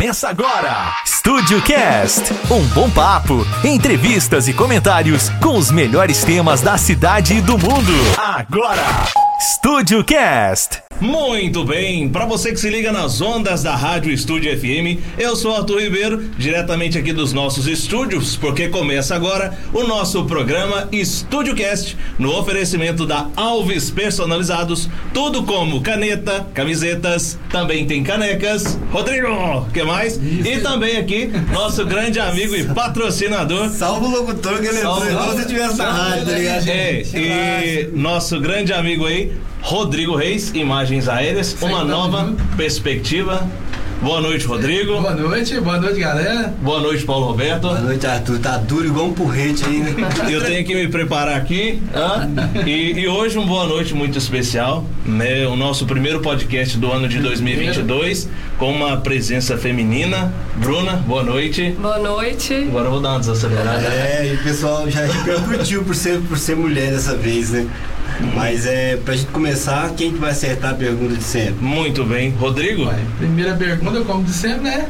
Começa agora. Estúdio Cast. Um bom papo, entrevistas e comentários com os melhores temas da cidade e do mundo. Agora. Estúdio Cast. Muito bem, para você que se liga nas ondas da Rádio Estúdio FM, eu sou Arthur Ribeiro, diretamente aqui dos nossos estúdios, porque começa agora o nosso programa Estúdio Cast, no oferecimento da Alves Personalizados, tudo como caneta, camisetas, também tem canecas. Rodrigo, que mais? Isso. E também aqui nosso grande amigo e patrocinador. Salve o locutor que ele entrou, se tivesse na rádio, tá ligado? É, e nosso grande amigo aí, Rodrigo Reis, Imagens Aéreas, uma nova perspectiva. Boa noite, Rodrigo. Boa noite, boa noite, galera. Boa noite, Paulo Roberto. Boa noite, Arthur. Tá duro igual um porrete aí, né? Eu tenho que me preparar aqui. E, e, hoje, um boa noite muito especial. Né? O nosso primeiro podcast do ano de 2022, com uma presença feminina. Bruna, boa noite. Boa noite. Agora eu vou dar uma desacelerada. É, e o pessoal já repercutiu por ser, por ser mulher dessa vez, né? Mas é pra gente começar, quem que vai acertar a pergunta de sempre? Muito bem. Rodrigo? Vai. Primeira pergunta, como de sempre, né?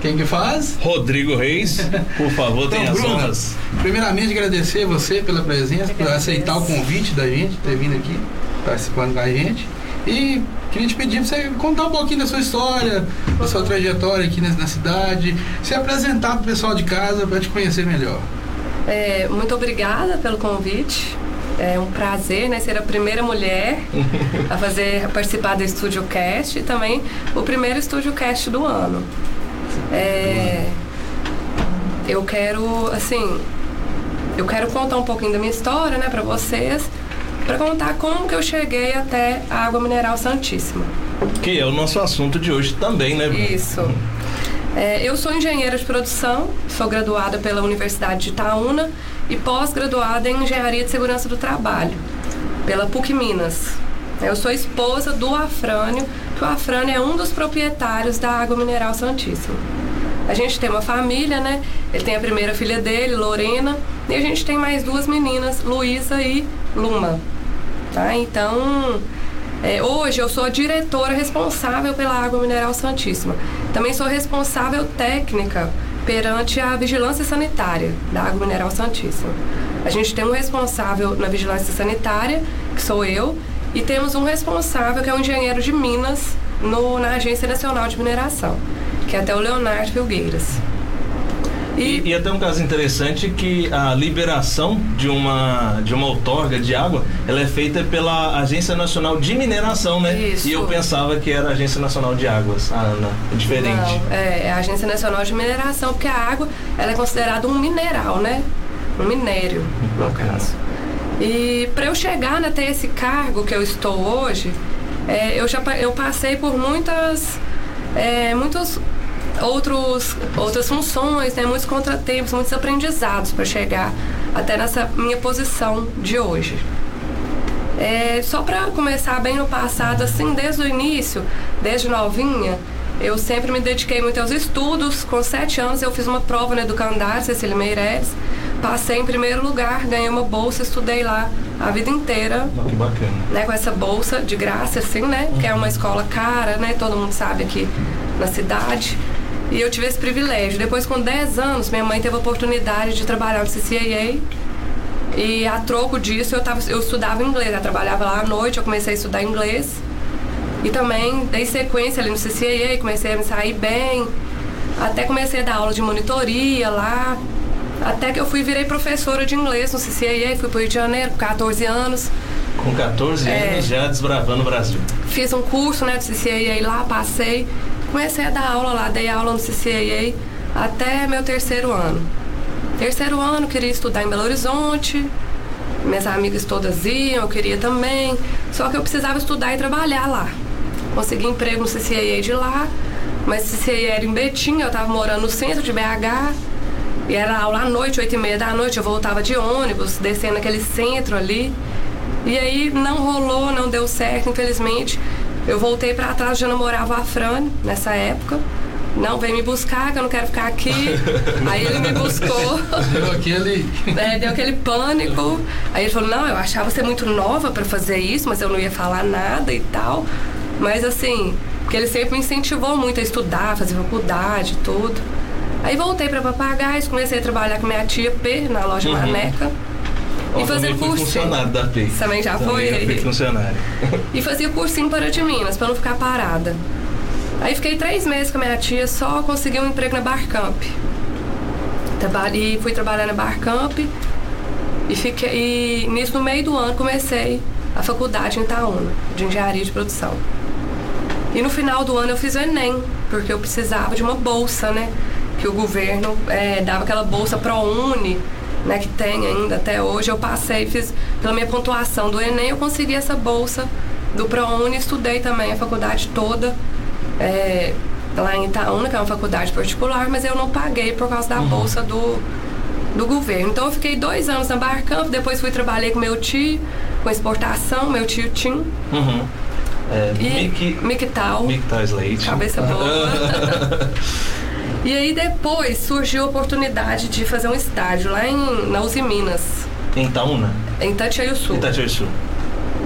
Quem que faz? Rodrigo Reis, por favor, então, tenha as honras. Primeiramente, agradecer você pela presença, por aceitar o convite da gente, ter vindo aqui, participando com a gente. E queria te pedir para você contar um pouquinho da sua história, da sua trajetória aqui na, na cidade, se apresentar para o pessoal de casa para te conhecer melhor. É, muito obrigada pelo convite. É um prazer, né, ser a primeira mulher a fazer a participar do Estúdio Cast e também o primeiro Estúdio Cast do ano. É, eu quero, assim, eu quero contar um pouquinho da minha história, né, para vocês, para contar como que eu cheguei até a água mineral Santíssima. Que é o nosso assunto de hoje também, né? Isso. É, eu sou engenheira de produção, sou graduada pela Universidade de Itaúna e pós-graduada em Engenharia de Segurança do Trabalho, pela PUC Minas. Eu sou esposa do Afrânio, que o Afrânio é um dos proprietários da Água Mineral Santíssima. A gente tem uma família, né? Ele tem a primeira filha dele, Lorena, e a gente tem mais duas meninas, Luísa e Luma. Tá? Então, é, hoje eu sou a diretora responsável pela Água Mineral Santíssima. Também sou responsável técnica perante a vigilância sanitária da Água Mineral Santíssima. A gente tem um responsável na vigilância sanitária, que sou eu, e temos um responsável que é um engenheiro de Minas no, na Agência Nacional de Mineração, que é até o Leonardo Filgueiras. E, e até um caso interessante que a liberação de uma, de uma outorga de água, ela é feita pela Agência Nacional de Mineração, né? Isso. E eu pensava que era a Agência Nacional de Águas, a Ana, é diferente. Não, é, é a Agência Nacional de Mineração, porque a água ela é considerada um mineral, né? Um minério, no caso. E para eu chegar até esse cargo que eu estou hoje, é, eu já eu passei por muitas é, muitos outros, outras funções, né, muitos contratempos, muitos aprendizados para chegar até nessa minha posição de hoje. É, só para começar bem no passado, assim, desde o início, desde novinha, eu sempre me dediquei muito aos estudos. Com sete anos eu fiz uma prova no Educandário, Cecília Meireles. Passei em primeiro lugar, ganhei uma bolsa, estudei lá a vida inteira. que bacana. Né, com essa bolsa de graça, assim, né? Que é uma escola cara, né? Todo mundo sabe aqui na cidade. E eu tive esse privilégio. Depois, com 10 anos, minha mãe teve a oportunidade de trabalhar no CCAA. E a troco disso, eu, tava, eu estudava inglês. Eu trabalhava lá à noite, eu comecei a estudar inglês. E também dei sequência ali no CCAA, comecei a me sair bem. Até comecei a dar aula de monitoria lá. Até que eu fui virei professora de inglês no CCAA, fui para o Rio de Janeiro com 14 anos. Com 14 é, anos já desbravando o Brasil. Fiz um curso né, do CCAA lá, passei. Comecei a dar aula lá, dei aula no CCAA até meu terceiro ano. Terceiro ano, queria estudar em Belo Horizonte, minhas amigas todas iam, eu queria também, só que eu precisava estudar e trabalhar lá. Consegui emprego no CCAA de lá, mas CCAA era em Betim, eu estava morando no centro de BH, e era aula à noite, oito e meia da noite, eu voltava de ônibus, descendo aquele centro ali. E aí não rolou, não deu certo, infelizmente. Eu voltei para trás, já namorava a Fran nessa época. Não, vem me buscar, que eu não quero ficar aqui. Aí ele me buscou. Deu aquele. É, deu aquele pânico. Aí ele falou: Não, eu achava você muito nova para fazer isso, mas eu não ia falar nada e tal. Mas assim, Porque ele sempre me incentivou muito a estudar, fazer faculdade, tudo. Aí voltei para Papagaios, comecei a trabalhar com minha tia P na loja Uhum. Maneca. E fazer também curso. funcionário da P. Também já foi? já fui funcionário. E fazia cursinho para de Minas, para não ficar parada. Aí fiquei três meses com a minha tia, só consegui um emprego na Barcamp. Trabalhei, fui trabalhar na Barcamp e fiquei. E nisso, no meio do ano, comecei a faculdade em Itaúna, de engenharia de produção. E no final do ano eu fiz o Enem, porque eu precisava de uma bolsa, né? Que o governo eh, dava aquela bolsa ProUni, né? Que tem ainda até hoje. Eu passei, fiz pela minha pontuação do Enem, eu consegui essa bolsa do ProUni, estudei também a faculdade toda. eh, lá em Itaúna, que é uma faculdade particular, mas eu não paguei por causa da bolsa do, do governo. Então eu fiquei dois anos na Barcamp, depois fui trabalhei com meu tio, com exportação, meu tio Tim. Uhum. É, E Mickey, Mictal. Mickey Slate. Cabeça boa. e aí depois surgiu a oportunidade de fazer um estágio lá em, na Uzi Minas, em Itaúna? em Tatiaia-Sul. Itatiaia-Sul.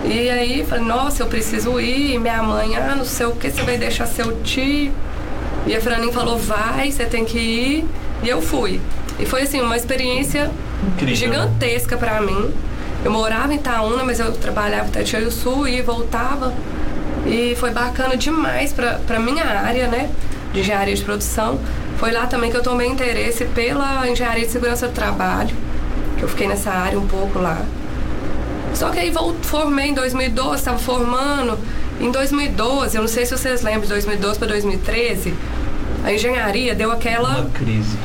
E aí falei, nossa, eu preciso ir. Minha mãe, ah, não sei o que, você vai deixar seu tio. E a Franinha falou, vai, você tem que ir. E eu fui. E foi assim, uma experiência Incrível, gigantesca pra mim. Eu morava em Itaúna, mas eu trabalhava em Tatiaia Sul e voltava. E foi bacana demais pra minha área, né? De engenharia de produção. Foi lá também que eu tomei interesse pela engenharia de segurança do trabalho. Que eu fiquei nessa área um pouco lá. Só que aí formei em 2012, estava formando. Em 2012, eu não sei se vocês lembram, de 2012 para 2013, a engenharia deu aquela Uma crise.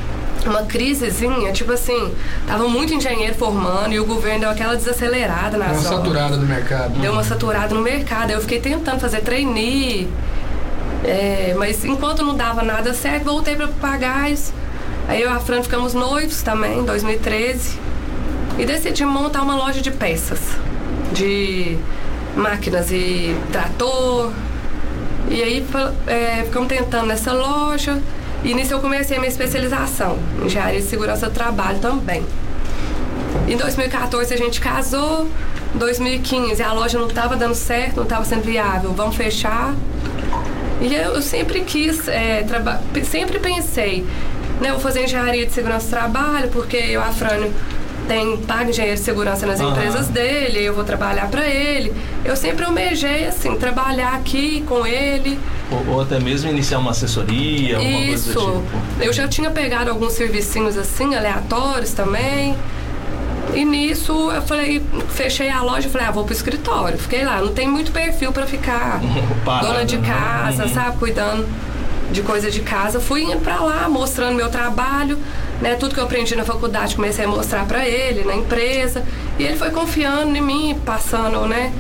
uma crisezinha, tipo assim, tava muito engenheiro formando e o governo deu aquela desacelerada na Uma zona. saturada do mercado. Deu uma saturada no mercado. Eu fiquei tentando fazer trainee, é, mas enquanto não dava nada certo, voltei para Papagaios. Aí eu e a Fran ficamos noivos também, em 2013. E decidimos montar uma loja de peças, de máquinas e trator. E aí é, ficamos tentando nessa loja. E nisso eu comecei a minha especialização, engenharia de segurança do trabalho também. Em 2014 a gente casou. Em 2015 a loja não estava dando certo, não estava sendo viável. Vamos fechar. E eu, sempre quis, é, sempre pensei, né, vou fazer engenharia de segurança do trabalho, porque eu, Afrânio, tem paga engenheiro de segurança nas Aham. empresas dele, eu vou trabalhar para ele. Eu sempre almejei, assim, trabalhar aqui com ele. Ou, ou até mesmo iniciar uma assessoria, alguma Isso. coisa do tipo. Eu já tinha pegado alguns servicinhos assim, aleatórios também. E nisso eu falei, fechei a loja e falei, ah, vou pro escritório. Fiquei lá, não tem muito perfil pra ficar Parada, dona de né? casa, Uhum. sabe, cuidando de coisa de casa. Fui pra lá, mostrando meu trabalho, né, tudo que eu aprendi na faculdade, comecei a mostrar pra ele, na empresa. E ele foi confiando em mim, passando, né,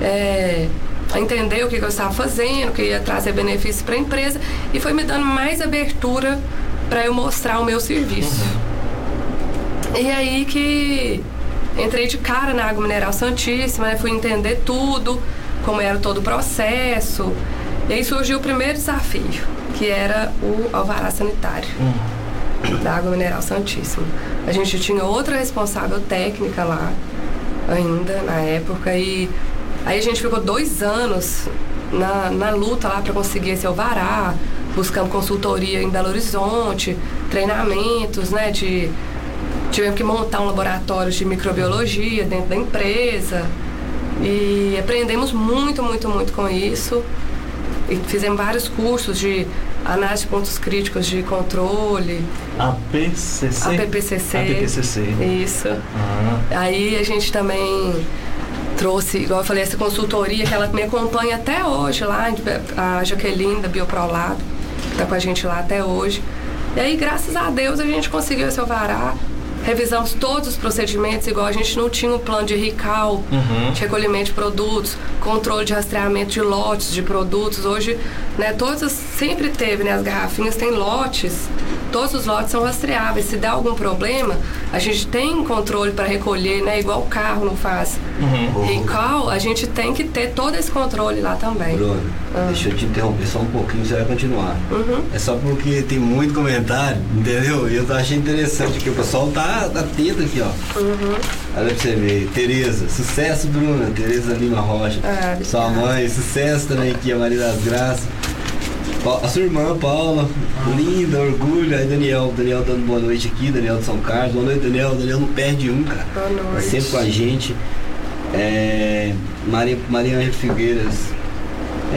é, a entender o que, que eu estava fazendo, que ia trazer benefícios para a empresa e foi me dando mais abertura para eu mostrar o meu serviço. E aí que entrei de cara na Água Mineral Santíssima, né, fui entender tudo, como era todo o processo. E aí surgiu o primeiro desafio, que era o alvará sanitário da Água Mineral Santíssima. A gente tinha outra responsável técnica lá ainda na época e aí a gente ficou dois anos na, na luta lá para conseguir esse alvará, buscando consultoria em Belo Horizonte, treinamentos, né, de tivemos que montar um laboratório de microbiologia dentro da empresa e aprendemos muito, muito, muito com isso. E fizemos vários cursos de análise de pontos críticos de controle, APCC? APPCC. APPCC. Isso. Ah, Aí a gente também trouxe, igual eu falei, essa consultoria que ela me acompanha até hoje lá, a Jaqueline da Bioprolado, que está com a gente lá até hoje. E aí, graças a Deus, a gente conseguiu esse alvará. Revisamos todos os procedimentos, igual a gente não tinha um plano de RICAL, Uhum. de recolhimento de produtos, controle de rastreamento de lotes de produtos. Hoje, né, todas sempre teve, né, as garrafinhas têm lotes, todos os lotes são rastreáveis. Se der algum problema, a gente tem controle para recolher, né, igual o carro não faz. uhum. Recall, a gente tem que ter todo esse controle lá também. Bruno, Ah. deixa eu te interromper só um pouquinho, você vai continuar. Uhum. É só porque tem muito comentário, entendeu? E eu achando interessante, porque o pessoal tá atento aqui, ó. Uhum. Olha pra você ver. Tereza, sucesso, Bruna. Tereza Lima Rocha. Ah, Sua mãe, sucesso também aqui, a Maria das Graças. A sua irmã, Paula, linda, orgulho. Aí, Daniel, Daniel dando boa noite aqui, Daniel de São Carlos. Boa noite, Daniel. Daniel não perde um, cara. Boa Tá noite. sempre com a gente. É, Maria, Maria Ângela Figueiras,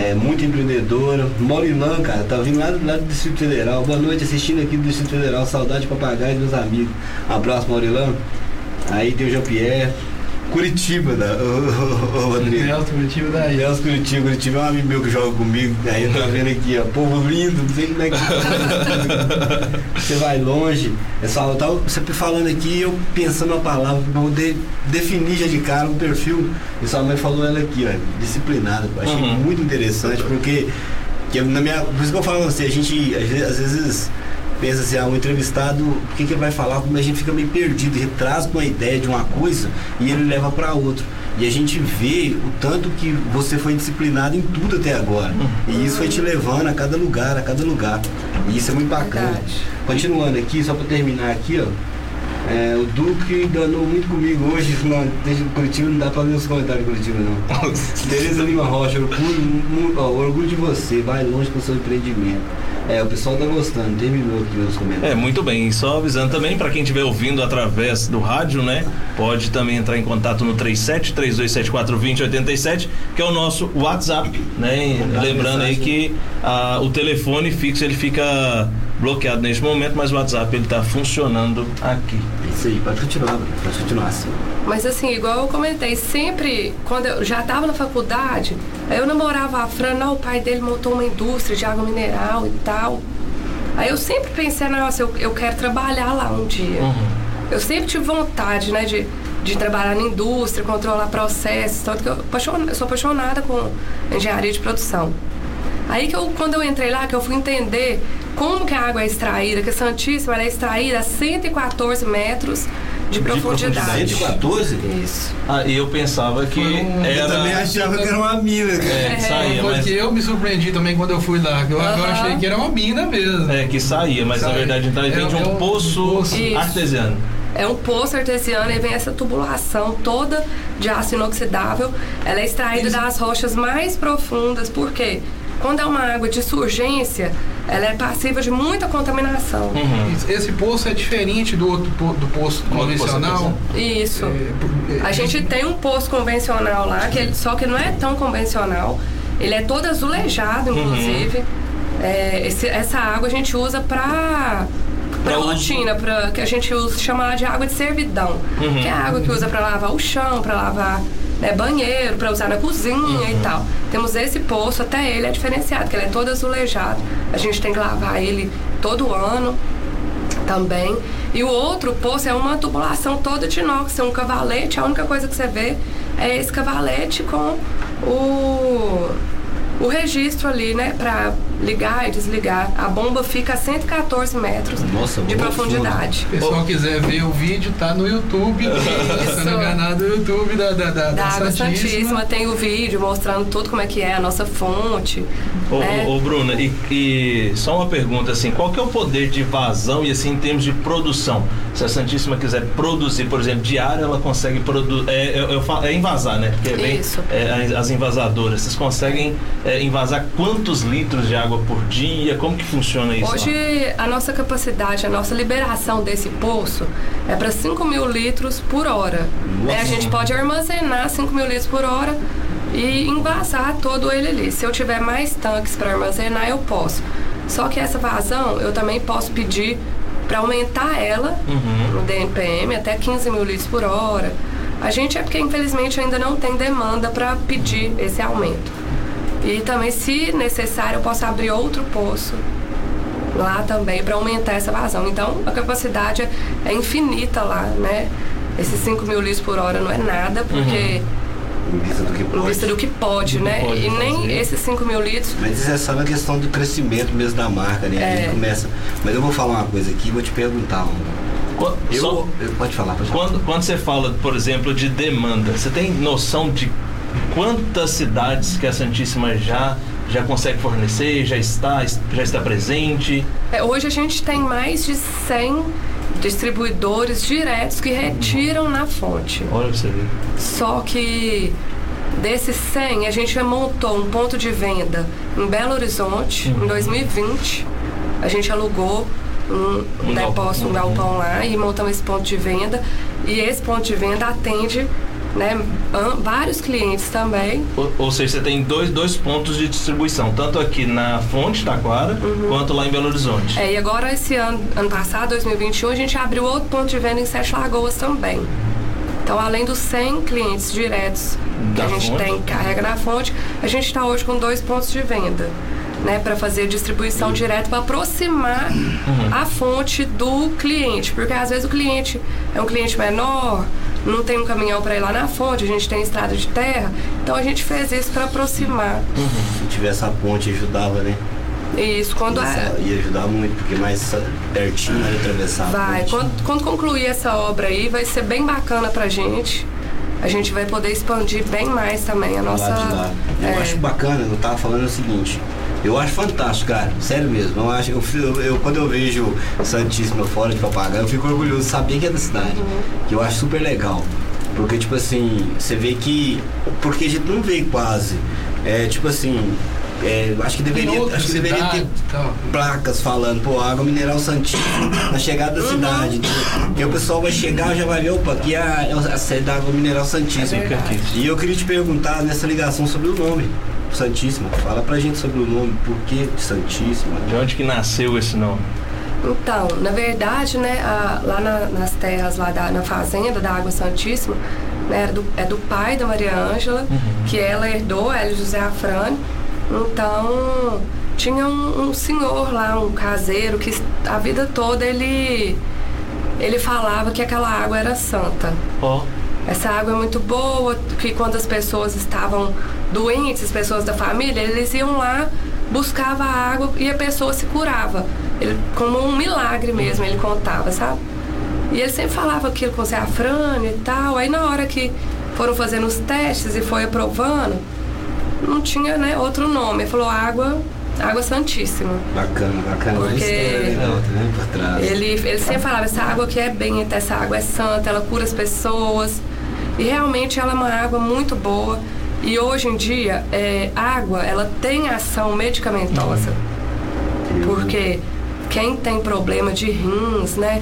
é, muito empreendedora. Maurilã, cara, tá vindo lá, do- lá do Distrito Federal. Boa noite, assistindo aqui do Distrito Federal. Saudade de papagaio e meus amigos. Abraço, Maurilã. Aí tem o Jean-Pierre. Curitiba, da, ô, ô, ô, Rodrigo. Nelson Curitiba daí. Deus Curitiba, Curitiba é um amigo meu que joga comigo. Aí eu tô vendo aqui, ó, povo lindo, não sei como é que você vai longe. É só, eu tava sempre falando aqui, eu pensando uma palavra pra poder definir já de cara um perfil. E sua mãe falou ela aqui, ó, disciplinada. Achei Uhum. muito interessante, porque que na minha, por isso que eu falo assim, a gente às vezes pensa assim, ah, um entrevistado, o que, que ele vai falar? Como a gente fica meio perdido, ele traz uma ideia de uma coisa e ele leva para outra. E a gente vê o tanto que você foi disciplinado em tudo até agora. E isso foi te levando a cada lugar, a cada lugar. E isso é muito bacana. Verdade. Continuando aqui, só para terminar aqui, ó. é, o Duque danou muito comigo hoje, não, desde Curitiba não dá pra ler os comentários de Curitiba não. Tereza Lima Rocha, orgulho, orgulho de você, vai longe com o seu empreendimento. É, o pessoal tá gostando, terminou aqui os É, comentários. muito bem. E só avisando também para quem estiver ouvindo através do rádio, né? Pode também entrar em contato no 37 3274 2087, que é o nosso WhatsApp, né? Lembrando aí que ah, o telefone fixo ele fica bloqueado neste momento, mas o WhatsApp ele tá funcionando aqui. Isso aí, pode continuar, Bruno, pode continuar assim. Mas assim, igual eu comentei, sempre, quando eu já estava na faculdade, aí eu namorava a Fran, não, o pai dele montou uma indústria de água mineral e tal. Aí eu sempre pensei, nossa, eu, eu quero trabalhar lá um dia. Eu sempre tive vontade, né, de, de trabalhar na indústria, controlar processos, tanto que eu, apaixon- eu sou apaixonada com engenharia de produção. Aí que eu, quando eu entrei lá, que eu fui entender como que a água é extraída, que a Santíssima ela é extraída a 114 metros de, profundidade. 114? Isso. Ah, e eu pensava que um- Eu também era. achava que era uma mina, cara. É, que saía, Porque mas. eu me surpreendi também quando eu fui lá. que Eu, eu Aham. achei que era uma mina mesmo. É, que saía, mas na Saía. verdade então ele É, vem de é um um poço artesiano. É um poço artesiano e vem essa tubulação toda de aço inoxidável. Ela é extraída Isso. das rochas mais profundas, porque quando é uma água de surgência, ela é passível de muita contaminação. Uhum. Esse poço é diferente do outro do poço convencional. Isso. É, é, A gente tem um poço convencional lá, que ele- só que não é tão convencional. Ele é todo azulejado, inclusive. É, esse- essa água a gente usa para Pra para rotina, para que a gente usa chama de água de servidão, Uhum. que é a água que usa para lavar o chão, para lavar né, banheiro, para usar na cozinha Uhum. e tal. Temos esse poço, até ele é diferenciado, que ele é todo azulejado. A gente tem que lavar ele todo ano também. E o outro poço é uma tubulação toda de inox, é um cavalete. A única coisa que você vê é esse cavalete com o, o registro ali, né? Pra ligar e desligar. A bomba fica a 114 metros Nossa, de profundidade. Se o pessoal quiser ver o vídeo, tá no YouTube. Tá no canal do YouTube da, da, da, Da Água Santíssima. Santíssima tem o vídeo mostrando tudo como é que é a nossa fonte. Ô, né? ô, ô, Bruna, e, e só uma pergunta assim, qual que é o poder de vazão e assim em termos de produção? Se a Santíssima quiser produzir, por exemplo, diário, ela consegue produzir. É, eu, eu falo- é invasar, né? Porque vem Isso. é, as invasadoras. Vocês conseguem é, invasar quantos litros de água por dia? Como que funciona isso? lá? Hoje, a nossa capacidade, a nossa liberação desse poço é para 5 mil litros por hora. Né? A gente pode armazenar 5 mil litros por hora e envasar todo ele ali. Se eu tiver mais tanques para armazenar, eu posso. Só que essa vazão, eu também posso pedir para aumentar ela Uhum. no DNPM até 15 mil litros por hora. A gente é porque, infelizmente, ainda não tem demanda para pedir esse aumento. E também, se necessário, eu posso abrir outro poço lá também para aumentar essa vazão. Então, a capacidade é, infinita lá, né? Esses 5 mil litros por hora não é nada, porque Em vista do que em pode. vista do que pode, Do que né? pode e nem fazer. esses 5 mil litros. Mas isso é só na questão do crescimento mesmo da marca, né? A gente É. começa. Mas eu vou falar uma coisa aqui, vou te perguntar. um- Qu- Eu, só- eu- pode falar, pode falar. Quando, quando você fala, por exemplo, de demanda, você tem noção de quantas cidades que a Santíssima já já consegue fornecer, já está já está presente? É, hoje a gente tem mais de 100 distribuidores diretos que retiram na fonte. Olha pra você ver. Só que Desses 100, a gente montou um ponto de venda em Belo Horizonte, em 2020. A gente alugou um, Um depósito, um galpão lá e montamos esse ponto de venda. E esse ponto de venda atende né, vários clientes também. Ou, ou seja, você tem dois, dois pontos de distribuição, tanto aqui na Fonte Taquara, quanto lá em Belo Horizonte. Uhum. É, e agora, esse ano, ano passado, 2021, a gente abriu outro ponto de venda em Sete Lagoas também. Então, além dos 100 clientes diretos que Da a gente fonte? tem, carrega na fonte, a gente está hoje com dois pontos de venda. Né, para fazer distribuição direta, para aproximar Uhum. a fonte do cliente. Porque às vezes o cliente é um cliente menor, não tem um caminhão para ir lá na fonte, a gente tem estrada de terra. Então a gente fez isso para aproximar. Se tivesse a ponte, ajudava, né? Isso quando é. Essa- Ia ajudar muito, porque mais pertinho era atravessar a Vai, quando, quando concluir essa obra aí, vai ser bem bacana pra gente. A gente vai poder expandir bem mais também a nossa. Lá de lá. Eu é, acho bacana, eu tava falando o seguinte. Eu acho fantástico, cara. Sério mesmo. Eu acho, eu, eu, quando eu vejo Santíssima fora de Papagaio, eu fico orgulhoso de saber que é da cidade. Uhum. Que eu acho super legal. Porque, tipo assim, você vê que. Porque a gente não vê quase. É, tipo assim. é, acho que deveria, acho que deveria ter cidades, então, placas falando, pô, água mineral santíssima na chegada Uhum. da cidade. Porque o pessoal vai chegar já vai ver, opa, aqui é a, é a sede da água mineral santíssima. É e eu queria te perguntar nessa ligação sobre o nome. Santíssima. Fala pra gente sobre o nome, por que Santíssima? De onde que nasceu esse nome? Então, na verdade, né, a- lá na- nas terras, lá da, na fazenda da Água Santíssima, né, era do- é do pai da Maria Ângela, que ela herdou, ela e José Afrânio. Então, tinha um, um senhor lá, um caseiro, que a vida toda ele, ele falava que aquela água era santa. Ó, Essa água é muito boa, que quando as pessoas estavam doentes, as pessoas da família, eles iam lá, buscava a água e a pessoa se curava. Ele, como um milagre mesmo, ele contava, sabe? E ele sempre falava aquilo com Zé Afrânio e tal. Aí na hora que foram fazendo os testes e foi aprovando, não tinha né, outro nome. Ele falou água, água santíssima. Bacana, bacana. Porque- né? Trás. Ele, ele sempre falava, essa água aqui é benta, essa água é santa, ela cura as pessoas. E realmente ela é uma água muito boa. E hoje em dia, é, água, ela tem ação medicamentosa. Porque quem tem problema de rins, né?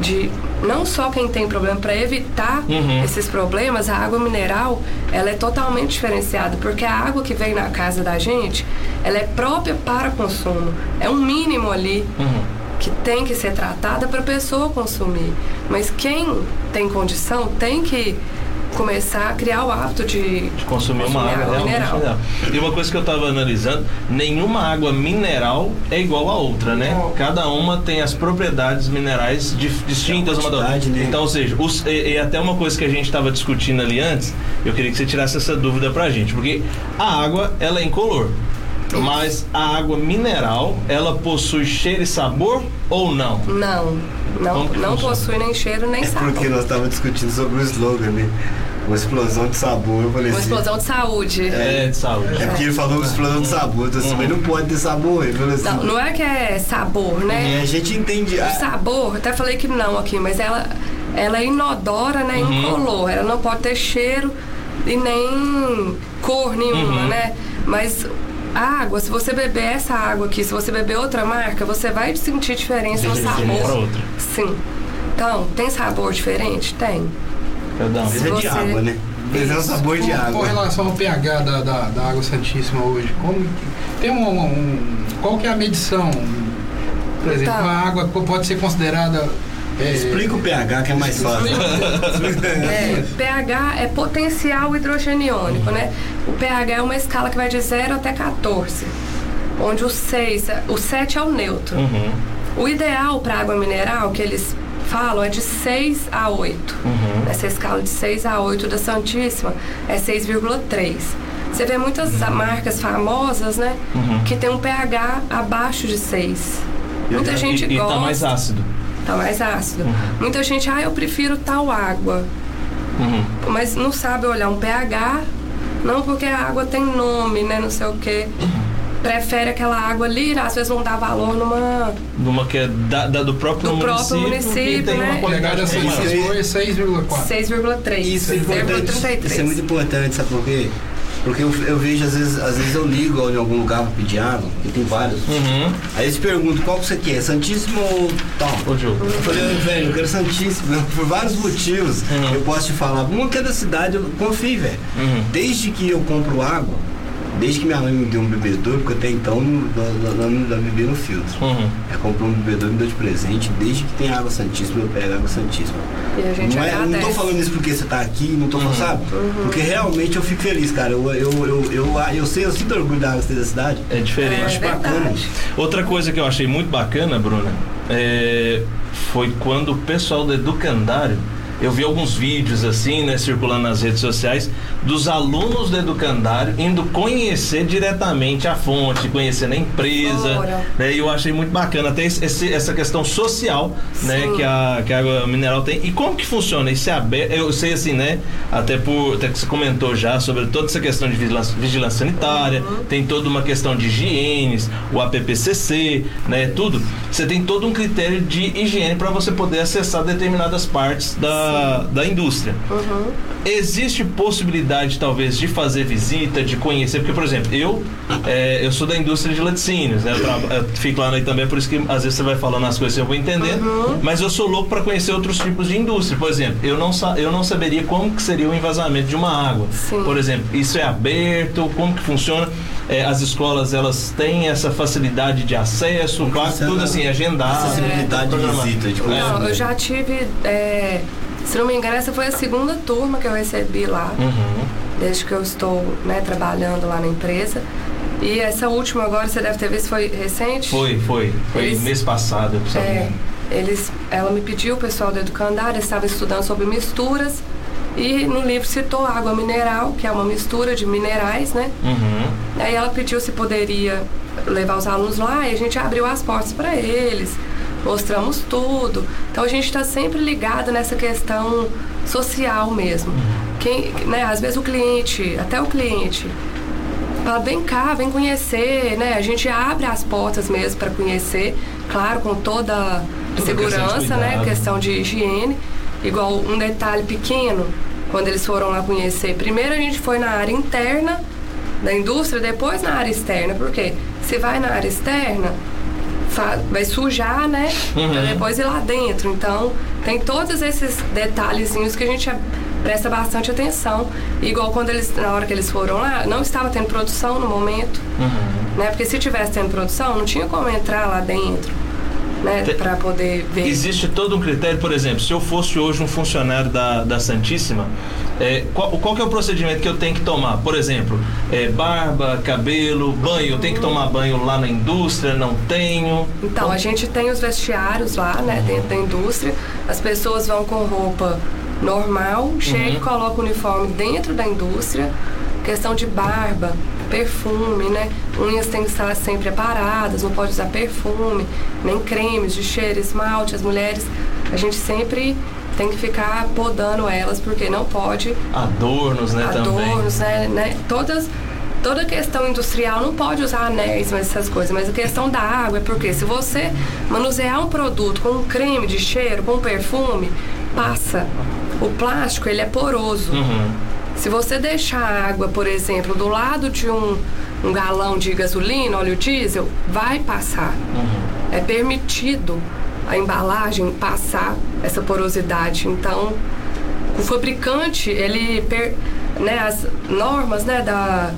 De, não só quem tem problema, para evitar Uhum. esses problemas, a água mineral, ela é totalmente diferenciada. Porque a água que vem na casa da gente, ela é própria para consumo. É um mínimo ali uhum. que tem que ser tratada para a pessoa consumir. Mas quem tem condição tem que começar a criar o hábito de, de consumir uma água realmente mineral. mineral. E uma coisa que eu estava analisando, nenhuma água mineral é igual a outra, né? Não. Cada uma tem as propriedades minerais dif- distintas uma da outra. né? Então, ou seja, os- e, e até uma coisa que a gente estava discutindo ali antes, eu queria que você tirasse essa dúvida pra gente, porque a água, ela é incolor. Mas a água mineral, ela possui cheiro e sabor ou não? Não, não, não possui nem cheiro nem É sabor. porque nós estávamos discutindo sobre o slogan, né? Uma explosão de sabor. Eu falei Uma assim. explosão de saúde. É, de saúde. É porque ele falou explosão de sabor, então assim, mas não pode ter sabor. Ele falou assim. Não, não é que é sabor, né? a gente entende. O sabor, até falei que não aqui, mas ela, ela é inodora, né? Uhum. Incolor. Ela não pode ter cheiro e nem cor nenhuma, Uhum. né? Mas água, se você beber essa água aqui, se você beber outra marca, você vai sentir diferença no sabor. outra. Sim. Então, tem sabor diferente? Tem. Perdão. Vezes é de você- água, né? É o sabor de com, com água. relação ao pH da, da, da água santíssima hoje, como que- tem um, um- qual que é a medição? Por exemplo, Tá. a água po- pode ser considerada é, Explica o pH que é mais fácil. É, pH é potencial hidrogeniônico, né? O pH é uma escala que vai de 0 até 14, onde o 6, o 7 é o neutro. Uhum, O ideal para água mineral que eles falam é de 6 a 8. uhum. Essa escala de 6 a 8 da Santíssima é 6,3. Você vê muitas marcas famosas, né? Uhum. Que tem um pH abaixo de 6. Muita gente e, e gosta. tá mais ácido. Tá mais ácido. Muita gente, ah, eu prefiro tal água. Uhum. Mas não sabe olhar um pH, não porque a água tem nome, né? Não sei o quê. Prefere aquela água ali, às vezes não dá valor numa. Numa que é da, da- do próprio Do município, próprio município, tem né? uma pH qualidade da maior. santíssima hoje é 6,4. 6,3. Isso é importante. 6,33. Isso é muito importante, sabe por quê? Porque eu, eu vejo, às vezes, às vezes eu ligo em algum lugar pra pedir água, que tem vários. Uhum. Aí eles perguntam qual que você quer, Santíssimo ou tal? Ô, Gil. Eu falei, velho, eu quero Santíssimo, por vários motivos. Uhum. Eu posso te falar, uma que é da cidade, eu confio, velho. Uhum. Desde que eu compro água, desde que minha mãe me deu um bebedouro, porque até então não, não, bebia no filtro. Uhum. Ela comprou um bebedouro e me deu de presente, desde que tem água santíssima, eu pego água santíssima. E a gente não, é, não tô falando isso porque você tá aqui, não tô falando, sabe? Porque realmente eu fico feliz, cara. Eu, eu, eu, eu, eu sei, eu sinto orgulho da água da cidade. É diferente. É Acho bacana. verdade. Outra coisa que eu achei muito bacana, Bruna, é, foi quando o pessoal do Educandário, eu vi alguns vídeos assim, né, circulando nas redes sociais, dos alunos do Educandário indo conhecer diretamente a fonte, conhecendo a empresa, Ora. né, e eu achei muito bacana até esse- essa questão social, né, Sim. que a, que a água mineral tem. E como que funciona? Isso é aberto, eu sei assim, né, até por, até que você comentou já sobre toda essa questão de vigilância, vigilância sanitária, Uhum. tem toda uma questão de higienes, o APPCC, né, tudo. Você tem todo um critério de higiene para você poder acessar determinadas partes da, da indústria. Uhum. Existe possibilidade, talvez, de fazer visita, de conhecer, porque, por exemplo, eu é, eu sou da indústria de laticínios, né? Eu, eu fico lá também, por isso que às vezes você vai falando as coisas que eu vou entendendo, mas eu sou louco para conhecer outros tipos de indústria. Por exemplo, eu não, sa- eu não saberia como que seria o envasamento de uma água. Sim. Por exemplo, isso é aberto, como que funciona? É, as escolas, elas têm essa facilidade de acesso, tudo assim, agendado. Acessibilidade de programado. visita, de coisa. Não, eu já tive. é, se não me engano, essa foi a segunda turma que eu recebi lá, Uhum. desde que eu estou né, trabalhando lá na empresa. E essa última agora, você deve ter visto, foi recente? Foi, foi. Foi Eles- mês passado, eu É, eles, ela me pediu, o pessoal do Educandário, eles estavam estudando sobre misturas. E no livro citou água mineral, que é uma mistura de minerais, né? Uhum. Aí ela pediu se poderia levar os alunos lá e a gente abriu as portas para eles, mostramos tudo. Então a gente está sempre ligado nessa questão social mesmo. Quem, né, às vezes o cliente, até o cliente, fala, vem cá, vem conhecer, né? A gente abre as portas mesmo para conhecer, claro, com toda a Toda segurança, questão de né? Questão de higiene. Igual um detalhe pequeno, quando eles foram lá conhecer. Primeiro a gente foi na área interna da indústria, depois na área externa. Por quê? Se vai na área externa, vai sujar, né? Uhum. Pra depois ir lá dentro. Então, tem todos esses detalhezinhos que a gente presta bastante atenção. Igual quando eles, na hora que eles foram lá, não estava tendo produção no momento, Uhum. né? Porque se tivesse tendo produção, não tinha como entrar lá dentro, né? Pra poder ver. Existe todo um critério, por exemplo, se eu fosse hoje um funcionário da, da Santíssima, é, qual, qual que é o procedimento que eu tenho que tomar? Por exemplo, é, barba, cabelo, banho, eu tenho que tomar banho lá na indústria, não tenho. Então, a gente tem os vestiários lá, né, dentro da indústria. As pessoas vão com roupa normal, chega e coloca o uniforme dentro da indústria. Questão de barba, perfume, né? Unhas têm que estar sempre aparadas, não pode usar perfume, nem cremes de cheiro, esmalte. As mulheres, a gente sempre tem que ficar podando elas, porque não pode Adornos, né, também. adornos, né, né? Todas, toda questão industrial não pode usar anéis, mas essas coisas. Mas a questão da água é porque se você manusear um produto com um creme de cheiro, com um perfume, passa. O plástico, ele é poroso. Uhum. Se você deixar a água, por exemplo, do lado de um, um galão de gasolina, óleo diesel, vai passar. É permitido a embalagem passar essa porosidade. Então, o fabricante, ele, per- né, as normas, né, da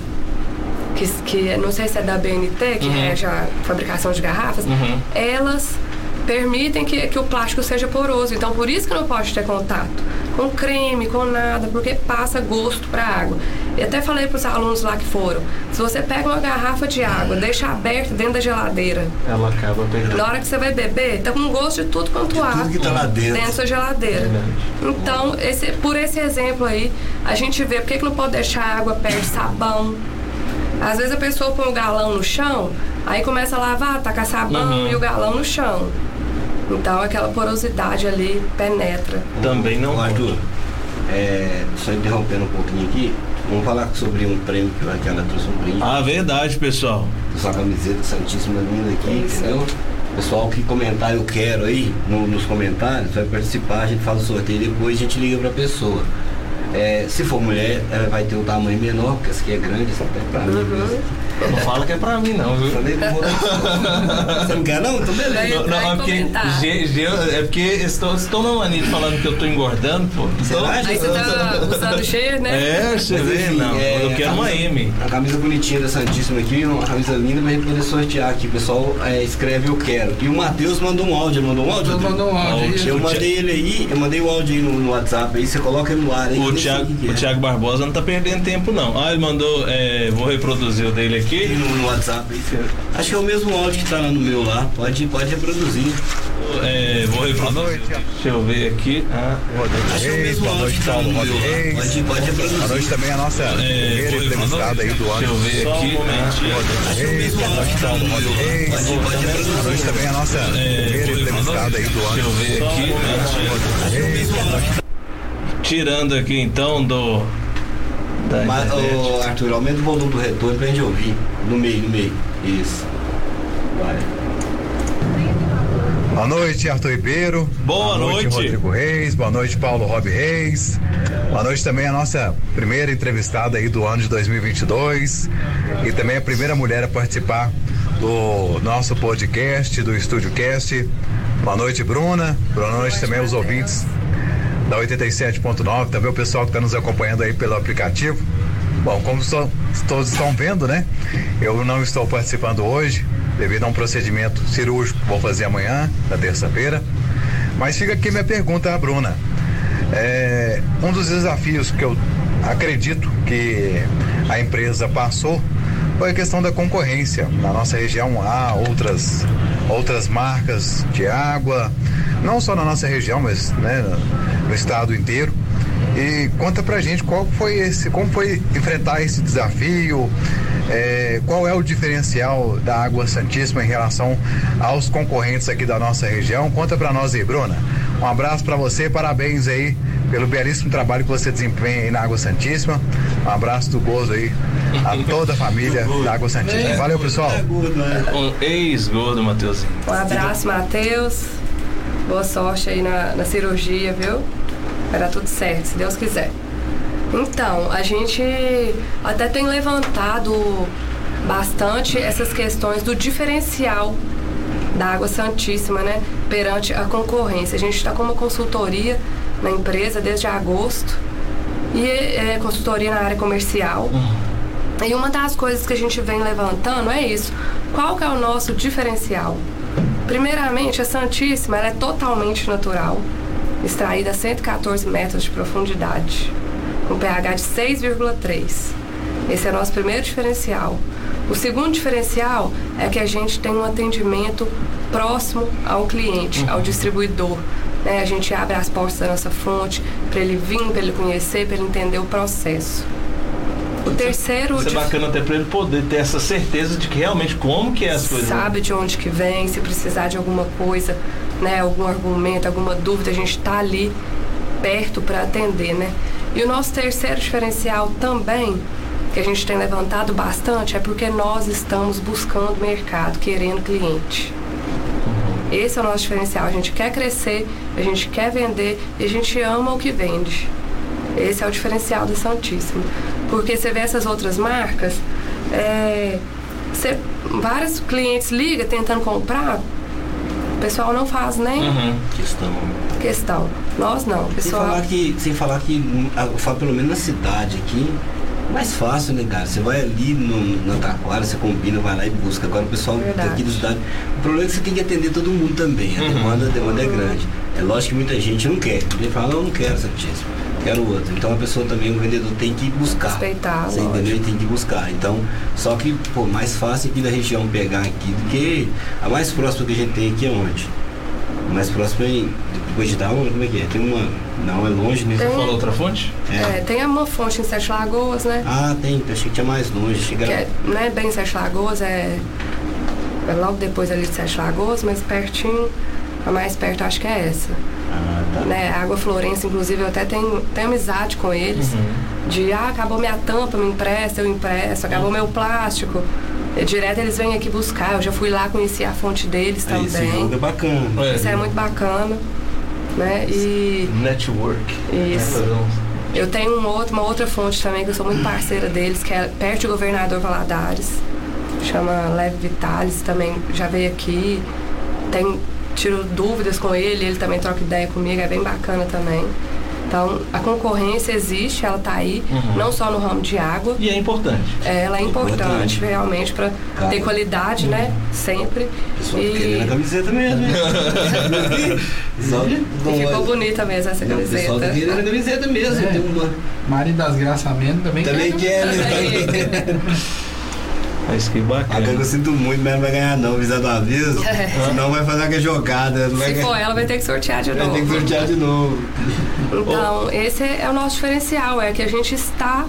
que, que não sei se é da BNT, que Uhum. rege a fabricação de garrafas, Uhum. elas permitem que, que o plástico seja poroso. Então, por isso que não pode ter contato com creme, com nada, porque passa gosto para água. E até falei para os alunos lá que foram: se você pega uma garrafa de água, deixa aberta dentro da geladeira, Ela acaba pegando. na hora que você vai beber, tá com gosto de tudo quanto há. tudo que tá lá dentro. da sua geladeira. Verdade. Então, esse, por esse exemplo aí, a gente vê por que que não pode deixar a água perto de sabão. Às vezes a pessoa põe o galão no chão, aí começa a lavar, taca sabão Uhum. e o galão no chão. Então aquela porosidade ali penetra. Também não. Arthur, é, só interrompendo um pouquinho aqui, vamos falar sobre um prêmio que que ela trouxe um brinde. Ah, verdade, pessoal. Sua camiseta Santíssima linda aqui, Isso. entendeu? Pessoal que comentar eu quero aí no- nos comentários, vai participar, a gente faz o sorteio depois a gente liga pra pessoa. É, se for mulher, ela vai ter um tamanho menor, porque essa aqui é grande, essa aqui é pra mim. mesmo. Não fala que é pra mim, não, viu? Falei, Você não quer não? Então beleza. Não, não, é porque. G- G- é porque estou, estou na mania de falando que eu tô engordando, pô. Então? Aí você tá usando G, né? É, você Mas, vê, enfim, não. é, eu quero uma M. A camisa bonitinha da Santíssima aqui, uma camisa linda pra gente poder sortear aqui. O pessoal é, escreve eu quero. E o Matheus mandou um áudio, ele mandou um áudio? Mandou um áudio. Eu mandei ele aí, eu mandei o áudio aí no, no WhatsApp aí, você coloca ele no ar aí. O sei Thiago, que que o é. Thiago Barbosa não tá perdendo tempo, não. Ah, ele mandou, é, vou reproduzir o dele aqui. no, no WhatsApp Acho que é o mesmo áudio que tá lá no meu lá. Pode, pode reproduzir. É, vou reproduzir. Deixa eu ver aqui. Ah, Acho que é o mesmo boa áudio noite, que tá no Paulo lá. Reis. Pode, pode reproduzir. Boa noite também a nossa primeira vou entrevistada aí do Deixa eu ano. ver Só aqui. Ah, Acho que é o mesmo boa áudio noite, que tá no meu lá. Pode, pode Boa reproduzir. noite também a nossa primeira entrevistada aí do Deixa eu ano. ver aqui. Ah, Reis, boa noite. Tirando aqui então do. Da Mas, ô, Arthur, aumenta o volume do retorno pra gente ouvir. No meio, no meio. Isso. Vai. Boa noite, Arthur Ribeiro. Boa noite. Rodrigo Reis. Boa noite, Paulo Rob Reis. Boa noite também a nossa primeira entrevistada aí do ano de 2022 e também a primeira mulher a participar do nosso podcast, do Estúdio Cast. Boa noite, Bruna. Boa noite também aos ouvintes da 87.9, também o pessoal que está nos acompanhando aí pelo aplicativo. Bom, como só- todos estão vendo, né? Eu não estou participando hoje, devido a um procedimento cirúrgico que vou fazer amanhã, na terça-feira. Mas fica aqui minha pergunta à Bruna. É, um dos desafios que eu acredito que a empresa passou foi a questão da concorrência. Na nossa região há outras, outras marcas de água, não só na nossa região, mas né, no- estado inteiro. E conta pra gente qual foi esse, como foi enfrentar esse desafio, é, qual é o diferencial da Água Santíssima em relação aos concorrentes aqui da nossa região. Conta pra nós aí, Bruna. Um abraço pra você, parabéns aí pelo belíssimo trabalho que você desempenha aí na Água Santíssima. Um abraço do gozo aí a toda a família da Água Santíssima. Valeu, pessoal. É gordo, né? Um ex-gordo, Matheusinho. Um abraço, Matheus. Boa sorte aí na, na cirurgia, viu? Vai dar tudo certo, se Deus quiser. Então, a gente até tem levantado bastante essas questões do diferencial da Água Santíssima, né? Perante a concorrência. A gente está com uma consultoria na empresa desde agosto e é consultoria na área comercial. E uma das coisas que a gente vem levantando é isso. Qual que é o nosso diferencial? Primeiramente, a Santíssima é totalmente natural, extraída a 114 metros de profundidade, com pH de 6,3. Esse é o nosso primeiro diferencial. O segundo diferencial é que a gente tem um atendimento próximo ao cliente, ao distribuidor. Né? A gente abre as portas da nossa fonte para ele vir, para ele conhecer, para ele entender o processo. O terceiro Isso é bacana até pra ele poder ter essa certeza de que realmente como que é as coisas. sabe de onde que vem, se precisar de alguma coisa, né, algum argumento, alguma dúvida, a gente está ali perto para atender, né? E o nosso terceiro diferencial também, que a gente tem levantado bastante, é porque nós estamos buscando mercado, querendo cliente. Esse é o nosso diferencial. A gente quer crescer, a gente quer vender e a gente ama o que vende. Esse é o diferencial do Santíssimo. Porque você vê essas outras marcas, é, você, vários clientes ligam tentando comprar, o pessoal não faz nem Uhum. Questão. questão. Nós não, o Sem pessoal. falar que, sem falar que, eu falo pelo menos na cidade aqui, mais fácil, né, cara? Você vai ali no, na Taquara, você combina, vai lá e busca. Agora o pessoal Verdade. daqui da cidade. O problema é que você tem que atender todo mundo também. A Uhum. demanda, a demanda é grande. É lógico que muita gente não quer. Ele fala, não, eu não quero Santíssimo, quero outro. Então a pessoa também, o vendedor tem que buscar. Respeitar, Você lógico. entendeu? Ele tem que buscar. Então, só que, pô, mais fácil aqui da região pegar aqui do que a mais próxima que a gente tem aqui é onde? A mais próxima é em- depois de dar uma, como é que é? Tem uma. Não, é longe, né? Você Tem. falou outra fonte? É, tem uma fonte em Sete Lagoas, né? Ah, tem. Achei que tinha mais longe. Que é, não é bem Sete Lagoas, é, é logo depois ali de Sete Lagoas, mas pertinho, a mais perto acho que é essa. Ah, tá. Né? A Água Florença, inclusive, eu até tenho, tenho amizade com eles. De, ah, acabou minha tampa, me empresta, eu empresto. Acabou meu plástico. E direto eles vêm aqui buscar. Eu já fui lá conhecer a fonte deles esse jogo é também. bacana. Isso é muito bacana. Né? E Network. Isso. Um- Eu tenho um outro, uma outra fonte também, que eu sou muito parceira deles, que é perto do governador Valadares. Chama Leve Vitalis, também já veio aqui. Tem, tiro dúvidas com ele, ele também troca ideia comigo, é bem bacana também. Então, a concorrência existe, ela está aí, Uhum. não só no ramo de água, E é importante. é, ela é importante, Importante. realmente para Claro. ter qualidade, né? Sempre. Pessoal tá querendo a E, camiseta mesmo, hein? E ficou bonita mesmo essa Não, O pessoal tá camiseta. querendo a camiseta mesmo. É. Tem uma... Mari das Graças também Também quer, né? Mas que Agora eu bacana. sinto muito, mas não vai ganhar não, visado vez. É. Senão vai fazer aquela jogada. Não vai Se ganhar. for ela, vai ter que sortear de Vai novo. ter que sortear de novo. Então, esse é o nosso diferencial, é que a gente está